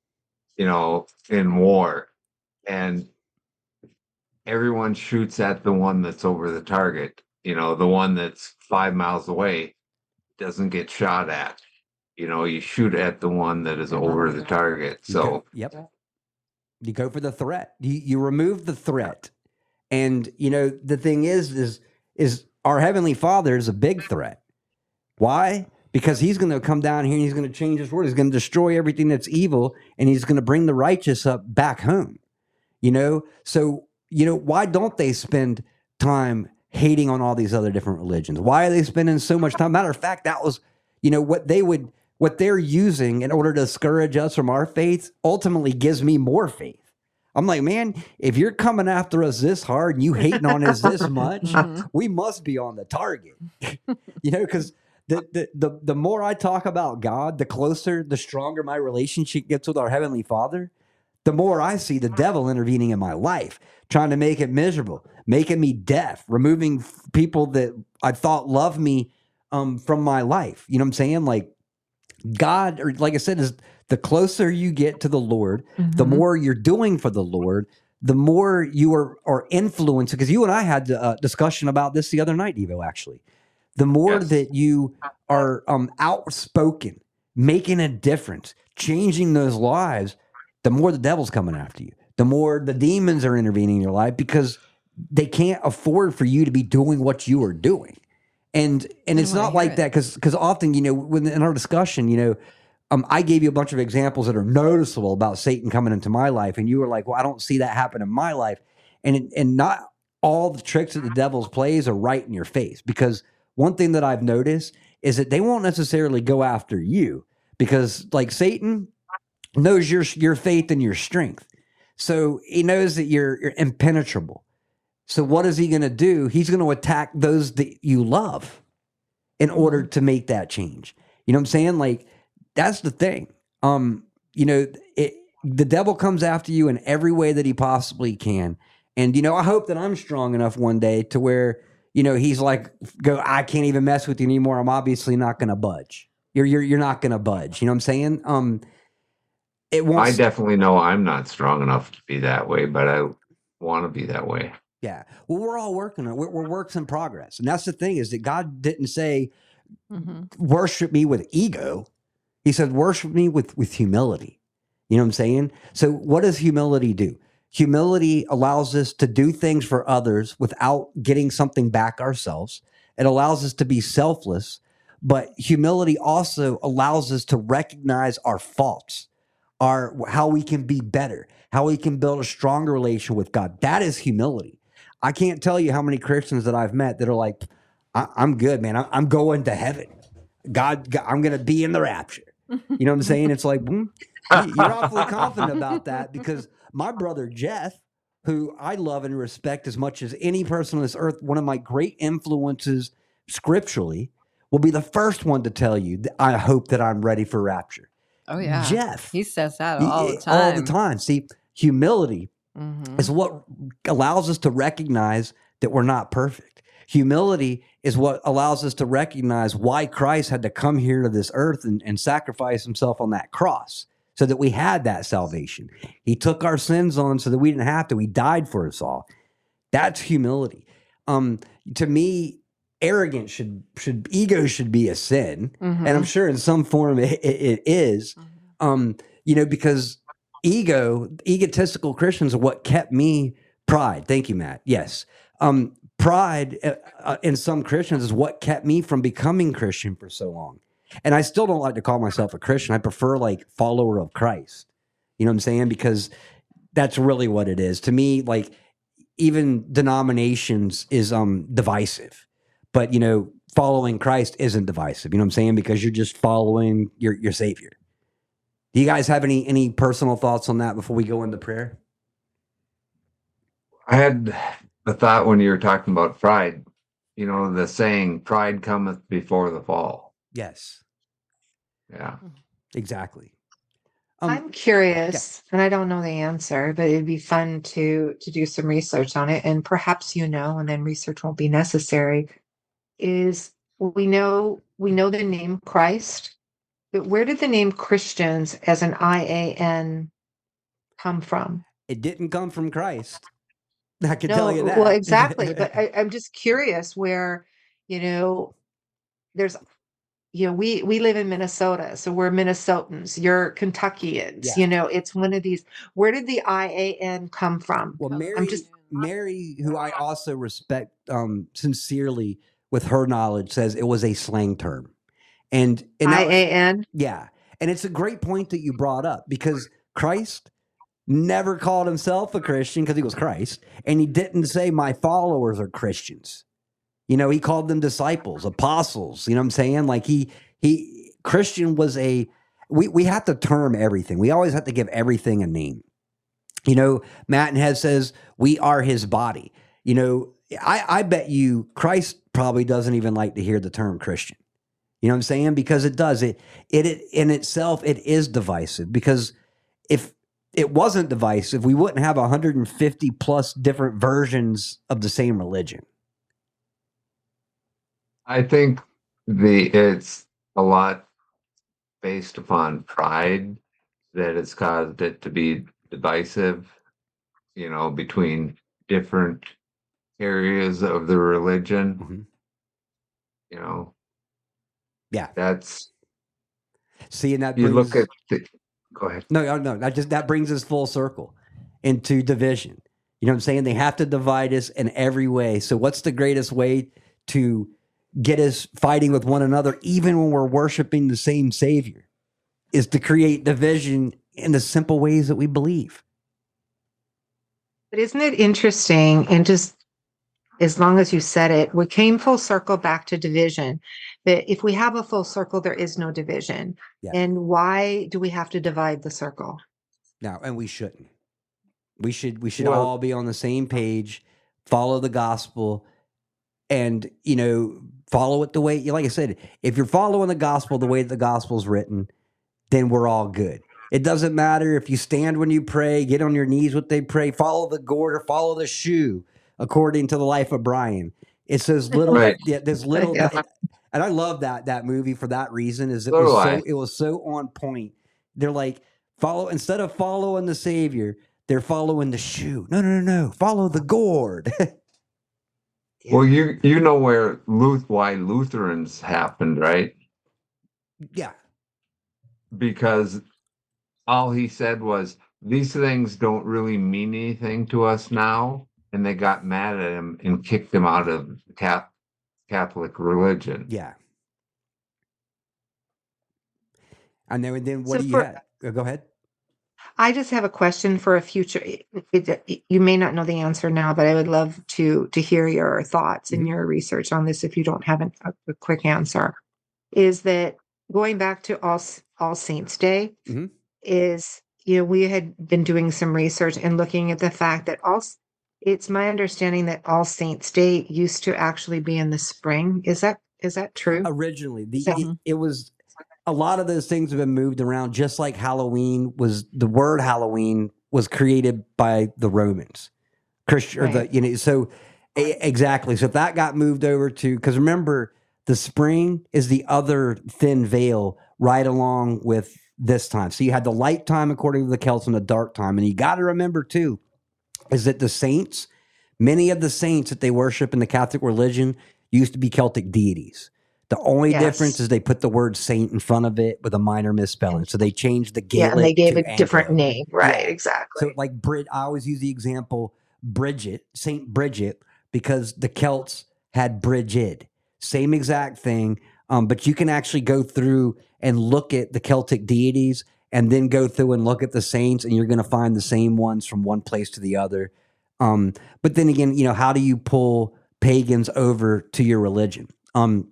you know, in war, and everyone shoots at the one that's over the target. You know, the one that's five miles away doesn't get shot at. You know, you shoot at the one that is over the target. You go- So yep. You go for the threat. You you remove the threat. And you know, the thing is is is our heavenly father is a big threat. Why? Because he's going to come down here and he's going to change his word. He's going to destroy everything that's evil and he's going to bring the righteous up back home. You know? So, you know, why don't they spend time hating on all these other different religions? Why are they spending so much time? Matter of fact, that was, you know, what they would what they're using in order to discourage us from our faith ultimately gives me more faith. I'm like, man, if you're coming after us this hard and you hating on us this much, Mhm. we must be on the target. you know, because the, the the the more I talk about God, the closer, the stronger my relationship gets with our Heavenly Father, the more I see the devil intervening in my life, trying to make it miserable, making me deaf, removing people that I thought loved me um, from my life. You know what I'm saying? Like God, or like I said, is the closer you get to the Lord, the Mhm. more you're doing for the Lord, the more you are are influenced. Because you and I had a discussion about this the other night, Devo. Actually, the more Yes. that you are um, outspoken, making a difference, changing those lives, the more the devil's coming after you. The more the demons are intervening in your life because they can't afford for you to be doing what you are doing. And and it's not like it. that because because often you know when in our discussion you know um, I gave you a bunch of examples that are noticeable about Satan coming into my life, and you were like, "Well, I don't see that happen in my life," and and not all the tricks that the devil's plays are right in your face. Because one thing that I've noticed is that they won't necessarily go after you because, like Satan, knows your your faith and your strength, so he knows that you're, you're impenetrable. So what is he going to do? He's going to attack those that you love in order to make that change. You know what I'm saying? Like that's the thing. Um, you know, it, the devil comes after you in every way that he possibly can. And you know, I hope that I'm strong enough one day to where, you know, he's like go I can't even mess with you anymore. I'm obviously not going to budge. You're you're you're not going to budge. You know what I'm saying? Um it won't I s- definitely know I'm not strong enough to be that way, but I want to be that way. Yeah. Well, we're all working on it. We're, we're works in progress. And that's the thing is that God didn't say, Mhm. worship me with ego. He said, worship me with, with humility. You know what I'm saying? So, what does humility do? Humility allows us to do things for others without getting something back ourselves. It allows us to be selfless, but humility also allows us to recognize our faults, our how we can be better, how we can build a stronger relation with God. That is humility. I can't tell you how many Christians that I've met that are like, I- am good, man. I- I'm going to heaven. God, God I'm going to be in the rapture. You know what I'm saying? It's like, hmm, you're awfully confident about that because my brother Jeff, who I love and respect as much as any person on this earth, one of my great influences scripturally, will be the first one to tell you I hope that I'm ready for rapture. Oh yeah, Jeff. He says that all the time. All the time. See, humility Mhm. is what allows us to recognize that we're not perfect. Humility is what allows us to recognize why Christ had to come here to this earth and, and sacrifice himself on that cross so that we had that salvation. He took our sins on so that we didn't have to. He died for us all. That's humility. Um, to me, arrogance should should ego should be a sin, and I'm Mhm. sure in some form it, it, it is. Um, you know, because ego, egotistical Christians are what kept me pride. Thank you, Matt. Yes. Um, pride uh, uh, in some Christians is what kept me from becoming Christian for so long. And I still don't like to call myself a Christian. I prefer like follower of Christ. You know what I'm saying? Because that's really what it is. To me, like even denominations is um divisive. But you know, following Christ isn't divisive. You know what I'm saying? Because you're just following your your savior. Do you guys have any any personal thoughts on that before we go into prayer? I had a thought when you were talking about pride. You know, the saying, pride cometh before the fall. Yes, Yeah. exactly. Um, I'm curious, and I don't know the answer, but it'd be fun to to do some research on it, and perhaps you know, and then research won't be necessary. Is we know we know the name Christ, but where did the name Christians as an I A N come from? it didn't come from Christ. I can No, tell you that. well, exactly. But I, I'm just curious where, you know, there's, you know, we we live in Minnesota, so we're Minnesotans. You're Kentuckians. Yeah. You know, it's one of these. Where did the I A N come from? well, Mary, I'm just Mary, who I also respect um, sincerely with her knowledge, says it was a slang term, and and I A N. Yeah. And it's a great point that you brought up because Christ never called himself a Christian because he was Christ. And he didn't say, My followers are Christians. You know, he called them disciples, apostles. You know what I'm saying? Like he, he, Christian was a, we, we have to term everything. We always have to give everything a name. You know, Matt and Head says, We are his body. You know, I, I bet you Christ probably doesn't even like to hear the term Christian. You know what I'm saying? Because it does. It, it it in itself it is divisive because if it wasn't divisive, we wouldn't have 150 plus different versions of the same religion. I think the it's a lot based upon pride that has caused it to be divisive, you know, between different areas of the religion. Mhm. You know, Yeah. that's See, and that you brings, look at the, go ahead. no, no, no. That just that brings us full circle into division. You know what I'm saying? They have to divide us in every way. So, what's the greatest way to get us fighting with one another, even when we're worshiping the same Savior? Is to create division in the simple ways that we believe. But isn't it interesting? And just as long as you said it, we came full circle back to division. That if we have a full circle, there is no division. Yeah. And why do we have to divide the circle? Now, and we shouldn't. We should we should Well- all be on the same page, follow the gospel, and you know, follow it the way like I said, if you're following the gospel the way the gospel's written, then we're all good. It doesn't matter if you stand when you pray, get on your knees what they pray, follow the gourd or follow the shoe, according to the life of Brian. It's those little Right. yeah, there's little Yeah. and I love that that movie for that reason. Is it So was so I. it was so on point. They're like follow instead of following the Savior, they're following the shoe. No, no, no, no. Follow the gourd. Well, you you know where Luth why Lutherans happened, right? yeah, because all he said was these things don't really mean anything to us now, and they got mad at him and kicked him out of Catholic religion. Yeah. And then, then what So do you for- have? Uh, Go ahead. I just have a question for a future. it- it- you may not know the answer now, but I would love to to hear your thoughts and Mhm. your research on this. If you don't have an, a, a quick answer, is that going back to All All Saints Day? Mhm. Is you know we had been doing some research and looking at the fact that all. It's my understanding that All Saints Day used to actually be in the spring. Is that is that true? Originally, the So- it, it was a lot of those things have been moved around, just like Halloween was. The word Halloween was created by the Romans, Christian, or the you know. So exactly. So if that got moved over to, because remember, the spring is the other thin veil right along with this time. So you had the light time according to the Celts and the dark time, and you got to remember too, is that the saints, many of the saints that they worship in the Catholic religion, used to be Celtic deities. The only Yes. difference is they put the word saint in front of it with a minor misspelling. So they changed the yeah, Gaelic. and they gave a different name, right? Yeah. Exactly. So like Brit, I always use the example Bridget, Saint Bridget, because the Celts had Brigid, same exact thing. Um, but you can actually go through and look at the Celtic deities, and then go through and look at the saints, and you're going to find the same ones from one place to the other. Um, but then again, you know, how do you pull pagans over to your religion? Um,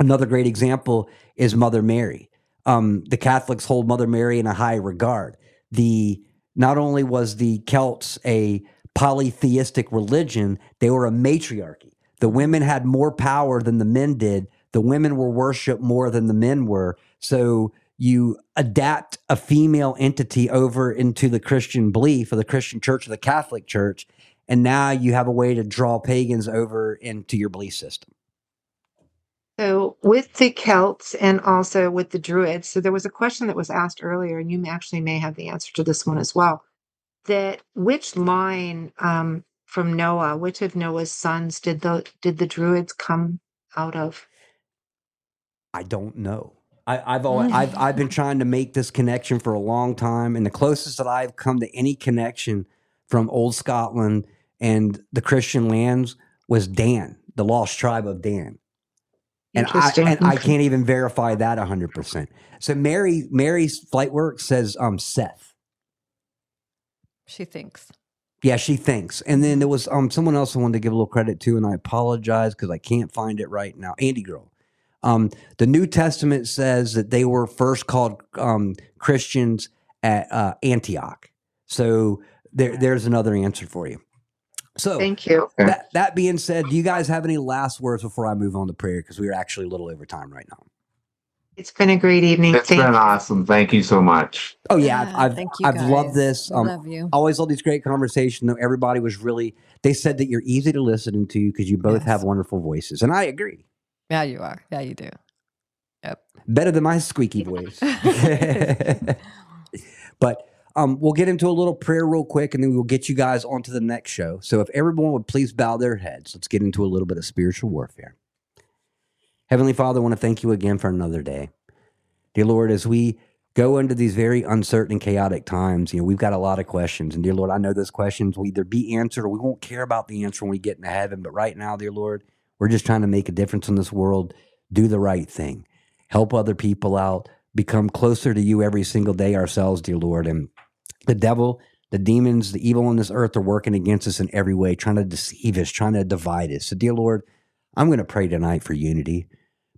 another great example is Mother Mary. Um, the Catholics hold Mother Mary in a high regard. The not only was the Celts a polytheistic religion, they were a matriarchy. The women had more power than the men did. The women were worshipped more than the men were. So you adapt a female entity over into the Christian belief of the Christian church or the Catholic church. And now you have a way to draw pagans over into your belief system. So with the Celts and also with the Druids, so there was a question that was asked earlier, and you actually may have the answer to this one as well. That which line um, from Noah, which of Noah's sons did the did the Druids come out of? I don't know. I, I've always, I've I've been trying to make this connection for a long time, and the closest that I've come to any connection from old Scotland and the Christian lands was Dan, the lost tribe of Dan. And I, Interesting. and I can't even verify that hundred percent. So Mary Mary's flight work says um Seth. She thinks. Yeah, she thinks. And then there was um someone else I wanted to give a little credit to, and I apologize because I can't find it right now. Andy Girl. Um, the New Testament says that they were first called um, Christians at uh, Antioch. So there, there's another answer for you. So Thank you. that, that being said, do you guys have any last words before I move on to prayer? Because we are actually a little over time right now. It's been a great evening. It's Thank been you. awesome. Thank you so much. Oh yeah, Yeah, I've I've, thank you I've loved this. Um, Love you. Always all these great conversations. Though everybody was really, they said that you're easy to listen to because you both Yes. have wonderful voices, and I agree. Yeah, you are. Yeah, you do. Yep. Better than my squeaky voice. but um, we'll get into a little prayer real quick, and then we'll get you guys onto the next show. So if everyone would please bow their heads, let's get into a little bit of spiritual warfare. Heavenly Father, I want to thank you again for another day. Dear Lord, as we go into these very uncertain and chaotic times, you know, we've got a lot of questions. And dear Lord, I know those questions will either be answered or we won't care about the answer when we get into heaven. But right now, dear Lord, we're just trying to make a difference in this world, do the right thing, help other people out, become closer to you every single day ourselves, dear Lord. And the devil, the demons, the evil on this earth are working against us in every way, trying to deceive us, trying to divide us. So, dear Lord, I'm going to pray tonight for unity.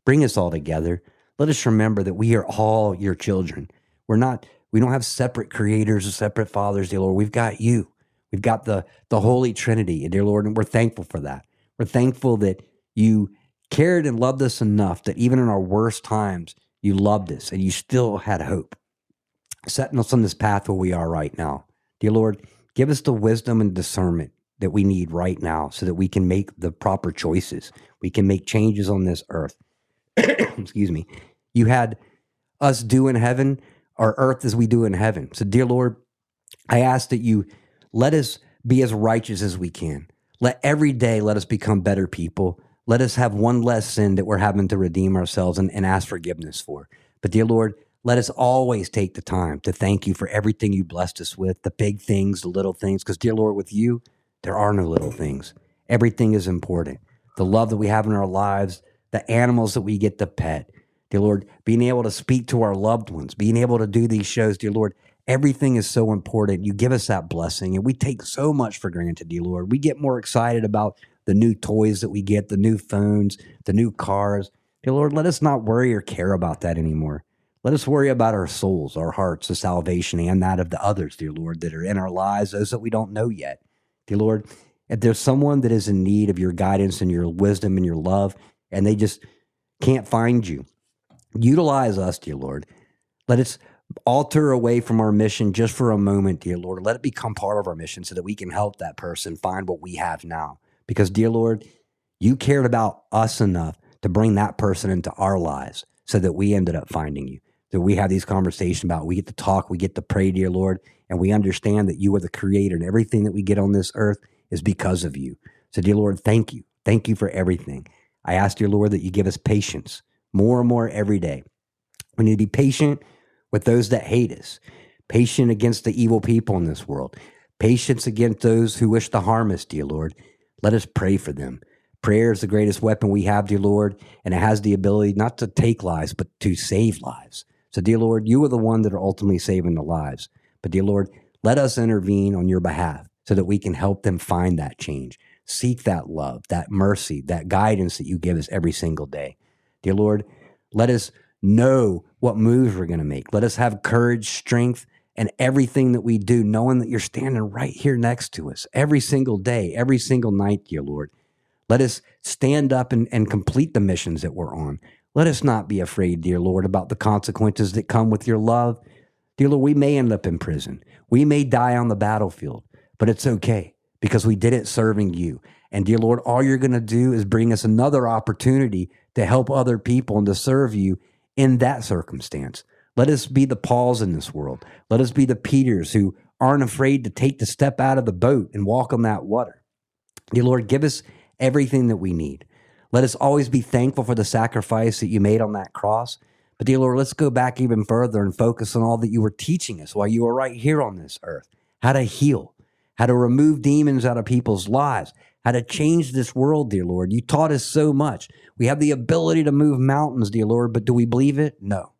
Bring us all together. Let us remember that we are all your children. We're not, we don't have separate creators or separate fathers, dear Lord. We've got you. We've got the, the Holy Trinity, dear Lord, and we're thankful for that. We're thankful that you cared and loved us enough that even in our worst times, you loved us and you still had hope, setting us on this path where we are right now. Dear Lord, give us the wisdom and discernment that we need right now so that we can make the proper choices. We can make changes on this earth. Excuse me. You had us do in heaven our earth as we do in heaven. So, dear Lord, I ask that you let us be as righteous as we can. Let every day let us become better people. Let us have one less sin that we're having to redeem ourselves and, and ask forgiveness for. But dear Lord, let us always take the time to thank you for everything you blessed us with, the big things, the little things. Because, dear Lord, with you, there are no little things. Everything is important. The love that we have in our lives, the animals that we get to pet, dear Lord, being able to speak to our loved ones, being able to do these shows, dear Lord, everything is so important. You give us that blessing, and we take so much for granted, dear Lord. We get more excited about the new toys that we get, the new phones, the new cars. Dear Lord, let us not worry or care about that anymore. Let us worry about our souls, our hearts, the salvation, and that of the others, dear Lord, that are in our lives, those that we don't know yet. Dear Lord, if there's someone that is in need of your guidance and your wisdom and your love, and they just can't find you, utilize us, dear Lord. Let us alter away from our mission just for a moment, dear Lord. Let it become part of our mission so that we can help that person find what we have now. Because, dear Lord, you cared about us enough to bring that person into our lives so that we ended up finding you. That we have these conversations about, we get to talk, we get to pray, dear Lord, and we understand that you are the creator and everything that we get on this earth is because of you. So, dear Lord, thank you. Thank you for everything. I ask, dear Lord, that you give us patience more and more every day. We need to be patient with those that hate us, patient against the evil people in this world, patience against those who wish to harm us, dear Lord. Let us pray for them. Prayer is the greatest weapon we have, dear Lord, and it has the ability not to take lives, but to save lives. So, dear Lord, you are the one that are ultimately saving the lives. But, dear Lord, let us intervene on your behalf so that we can help them find that change. Seek that love, that mercy, that guidance that you give us every single day. Dear Lord, let us know what moves we're going to make. Let us have courage, strength, and everything that we do, knowing that you're standing right here next to us every single day, every single night, dear Lord. Let us stand up and, and complete the missions that we're on. Let us not be afraid, dear Lord, about the consequences that come with your love. Dear Lord, we may end up in prison. We may die on the battlefield, but it's okay because we did it serving you. And dear Lord, all you're going to do is bring us another opportunity to help other people and to serve you in that circumstance. Let us be the Pauls in this world. Let us be the Peters who aren't afraid to take the step out of the boat and walk on that water. Dear Lord, give us everything that we need. Let us always be thankful for the sacrifice that you made on that cross. But, dear Lord, let's go back even further and focus on all that you were teaching us while you were right here on this earth how to heal, how to remove demons out of people's lives, how to change this world, dear Lord. You taught us so much. We have the ability to move mountains, dear Lord, but do we believe it? No.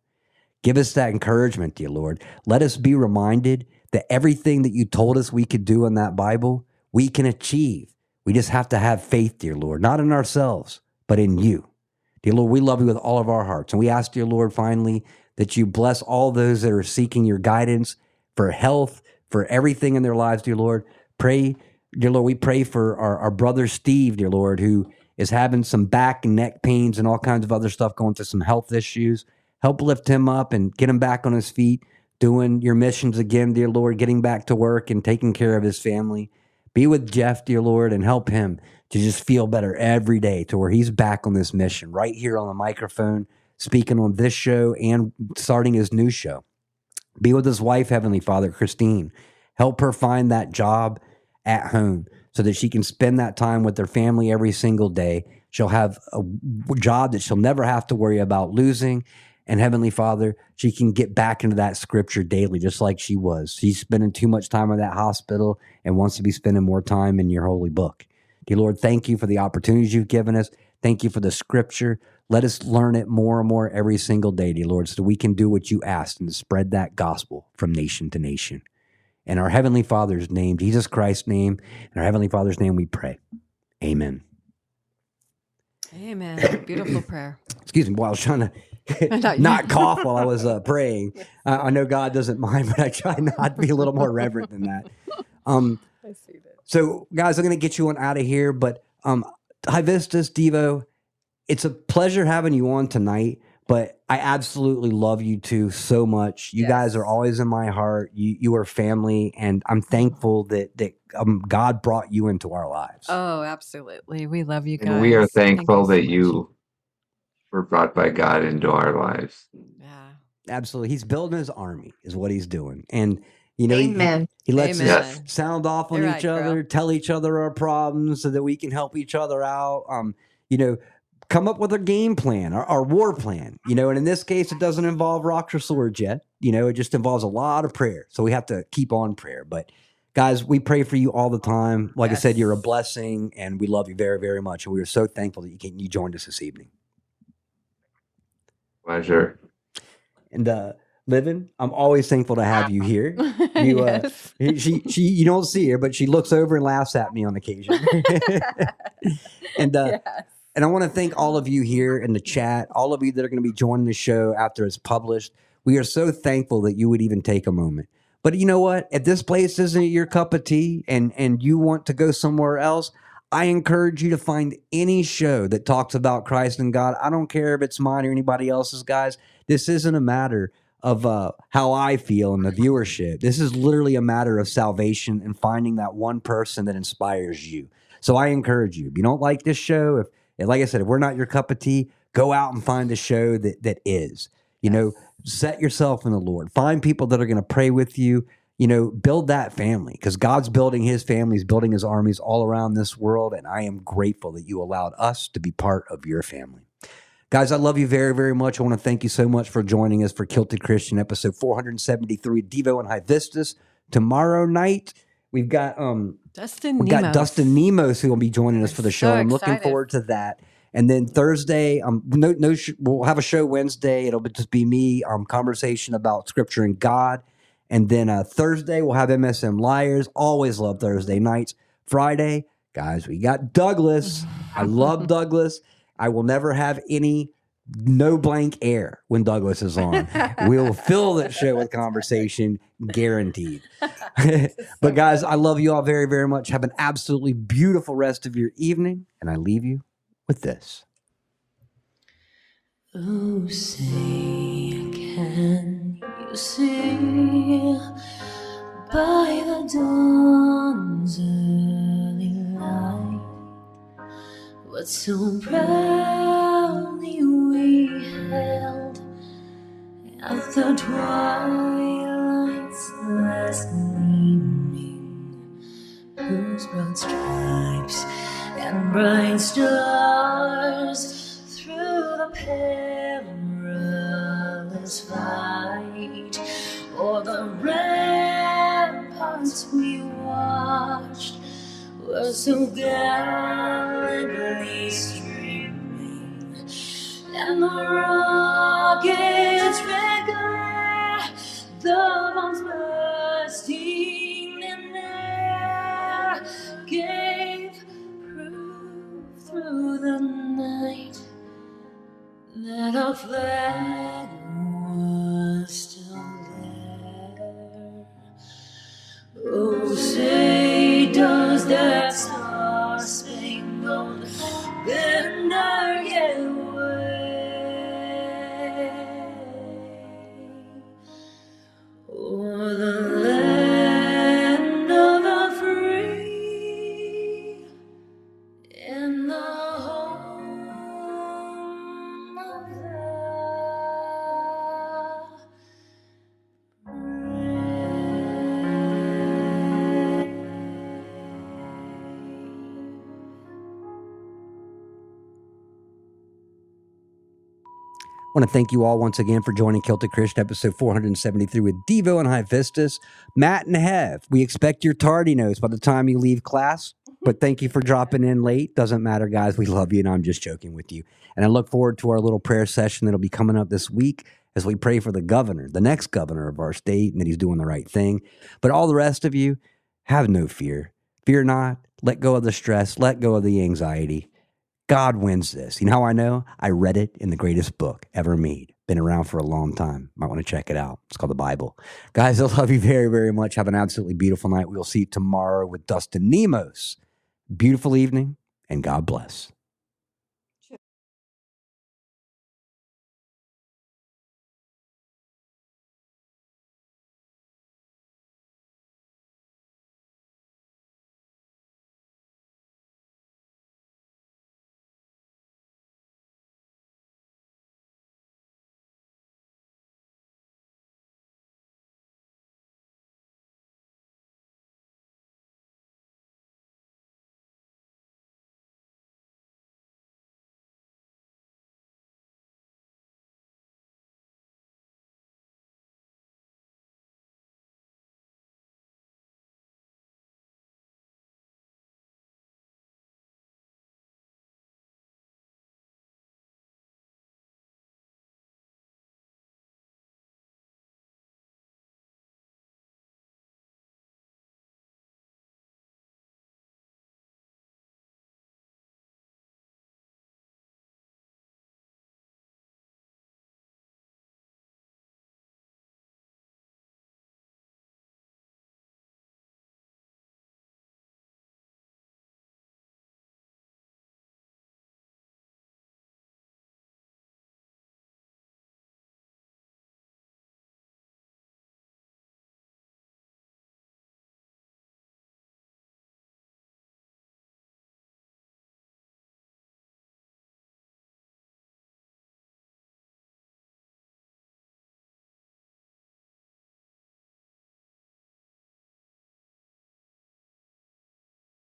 Give us that encouragement, dear Lord. Let us be reminded that everything that you told us we could do in that Bible, we can achieve. We just have to have faith, dear Lord, not in ourselves, but in you. Dear Lord, we love you with all of our hearts. And we ask, dear Lord, finally, that you bless all those that are seeking your guidance for health, for everything in their lives, dear Lord. Pray, dear Lord, we pray for our, our brother Steve, dear Lord, who is having some back and neck pains and all kinds of other stuff, going through some health issues. Help lift him up and get him back on his feet, doing your missions again, dear Lord, getting back to work and taking care of his family. Be with Jeff, dear Lord, and help him to just feel better every day to where he's back on this mission right here on the microphone, speaking on this show and starting his new show. Be with his wife, Heavenly Father, Christine. Help her find that job at home so that she can spend that time with their family every single day. She'll have a job that she'll never have to worry about losing. And Heavenly Father, she can get back into that scripture daily, just like she was. She's spending too much time in that hospital and wants to be spending more time in your holy book. Dear Lord, thank you for the opportunities you've given us. Thank you for the scripture. Let us learn it more and more every single day, dear Lord, so we can do what you asked and spread that gospel from nation to nation. In our Heavenly Father's name, Jesus Christ's name, in our Heavenly Father's name, we pray. Amen. Amen. Beautiful prayer. Excuse me, while I was trying to not cough while I was uh, praying. I, I know God doesn't mind, but I try not to be a little more reverent than that. Um, I see that. so, guys, I'm going to get you on out of here, but um, High Vistas, Devo, it's a pleasure having you on tonight. But I absolutely love you two so much. You guys are always in my heart. You you are family, and I'm thankful that that um, God brought you into our lives. Oh, absolutely. We love you guys. And we are thankful so that much. you were brought by God into our lives. Yeah. Absolutely, he's building his army, is what he's doing, and you know, he- Amen. He, lets Amen. us sound off on You're each right, girl. other, tell each other our problems, so that we can help each other out. Um, you know, come up with a game plan, our, our war plan, you know. And in this case, it doesn't involve rocks or swords yet. You know, it just involves a lot of prayer. So we have to keep on prayer. But guys, we pray for you all the time. Like I said, you're a blessing, and we love you very, very much. And we are so thankful that you came, you joined us this evening. Pleasure. And uh, Livin, I'm always thankful to have you here. You, uh, yes. she she you don't see her, but she looks over and laughs at me on occasion. and uh, yes. and I want to thank all of you here in the chat, all of you that are going to be joining the show after it's published. We are so thankful that you would even take a moment. But you know what? If this place isn't your cup of tea and and you want to go somewhere else, I encourage you to find any show that talks about Christ and God. I don't care if it's mine or anybody else's, guys. This isn't a matter of uh, how I feel and the viewership. This is literally a matter of salvation and finding that one person that inspires you. So I encourage you. If you don't like this show, if like I said, if we're not your cup of tea, go out and find a show that that is. You know, set yourself in the Lord. Find people that are going to pray with you. You know, build that family because God's building his family, he's building his armies all around this world. And I am grateful that you allowed us to be part of your family. Guys, I love you very, very much. I want to thank you so much for joining us for Kilted Christian episode 473 Devo and High Vistas. Tomorrow night, we've got um Dustin we got Nemos. Dustin Nemos who will be joining us for the show. So I'm looking forward to that. And then Thursday, um, no, no, sh- we'll have a show Wednesday. It'll be- just be me, um, conversation about Scripture and God. And then uh, Thursday, we'll have MSM Liars. Always love Thursday nights. Friday, guys, we got Douglas. I love Douglas. I will never have any no blank air when Douglas is on. we'll fill that show with conversation, guaranteed. but guys, I love you all very, very much. Have an absolutely beautiful rest of your evening, and I leave you with this. Oh, say, can you see by the dawn's early light. What so proudly we held at the twilight's last gleaming, whose broad stripes and bright stars through the perilous fight o'er the ramparts we watched were so gallantly streaming. And the rockets red glare the bombs bursting in air gave proof through the night that our flag I want to thank you all once again for joining Kilted Christian episode 473 with Devo and High Vistas. Matt and Hev, we expect your tardy notes by the time you leave class, mm-hmm. but thank you for dropping in late. Doesn't matter, guys. We love you, and I'm just joking with you. And I look forward to our little prayer session that'll be coming up this week as we pray for the governor, the next governor of our state, and that he's doing the right thing. But all the rest of you, have no fear. Fear not. Let go of the stress. Let go of the anxiety. God wins this. You know how I know? I read it in the greatest book ever made. Been around for a long time. Might want to check it out. It's called the Bible. Guys, I love you very, very much. Have an absolutely beautiful night. We'll see you tomorrow with Dustin Nemos. Beautiful evening, and God bless.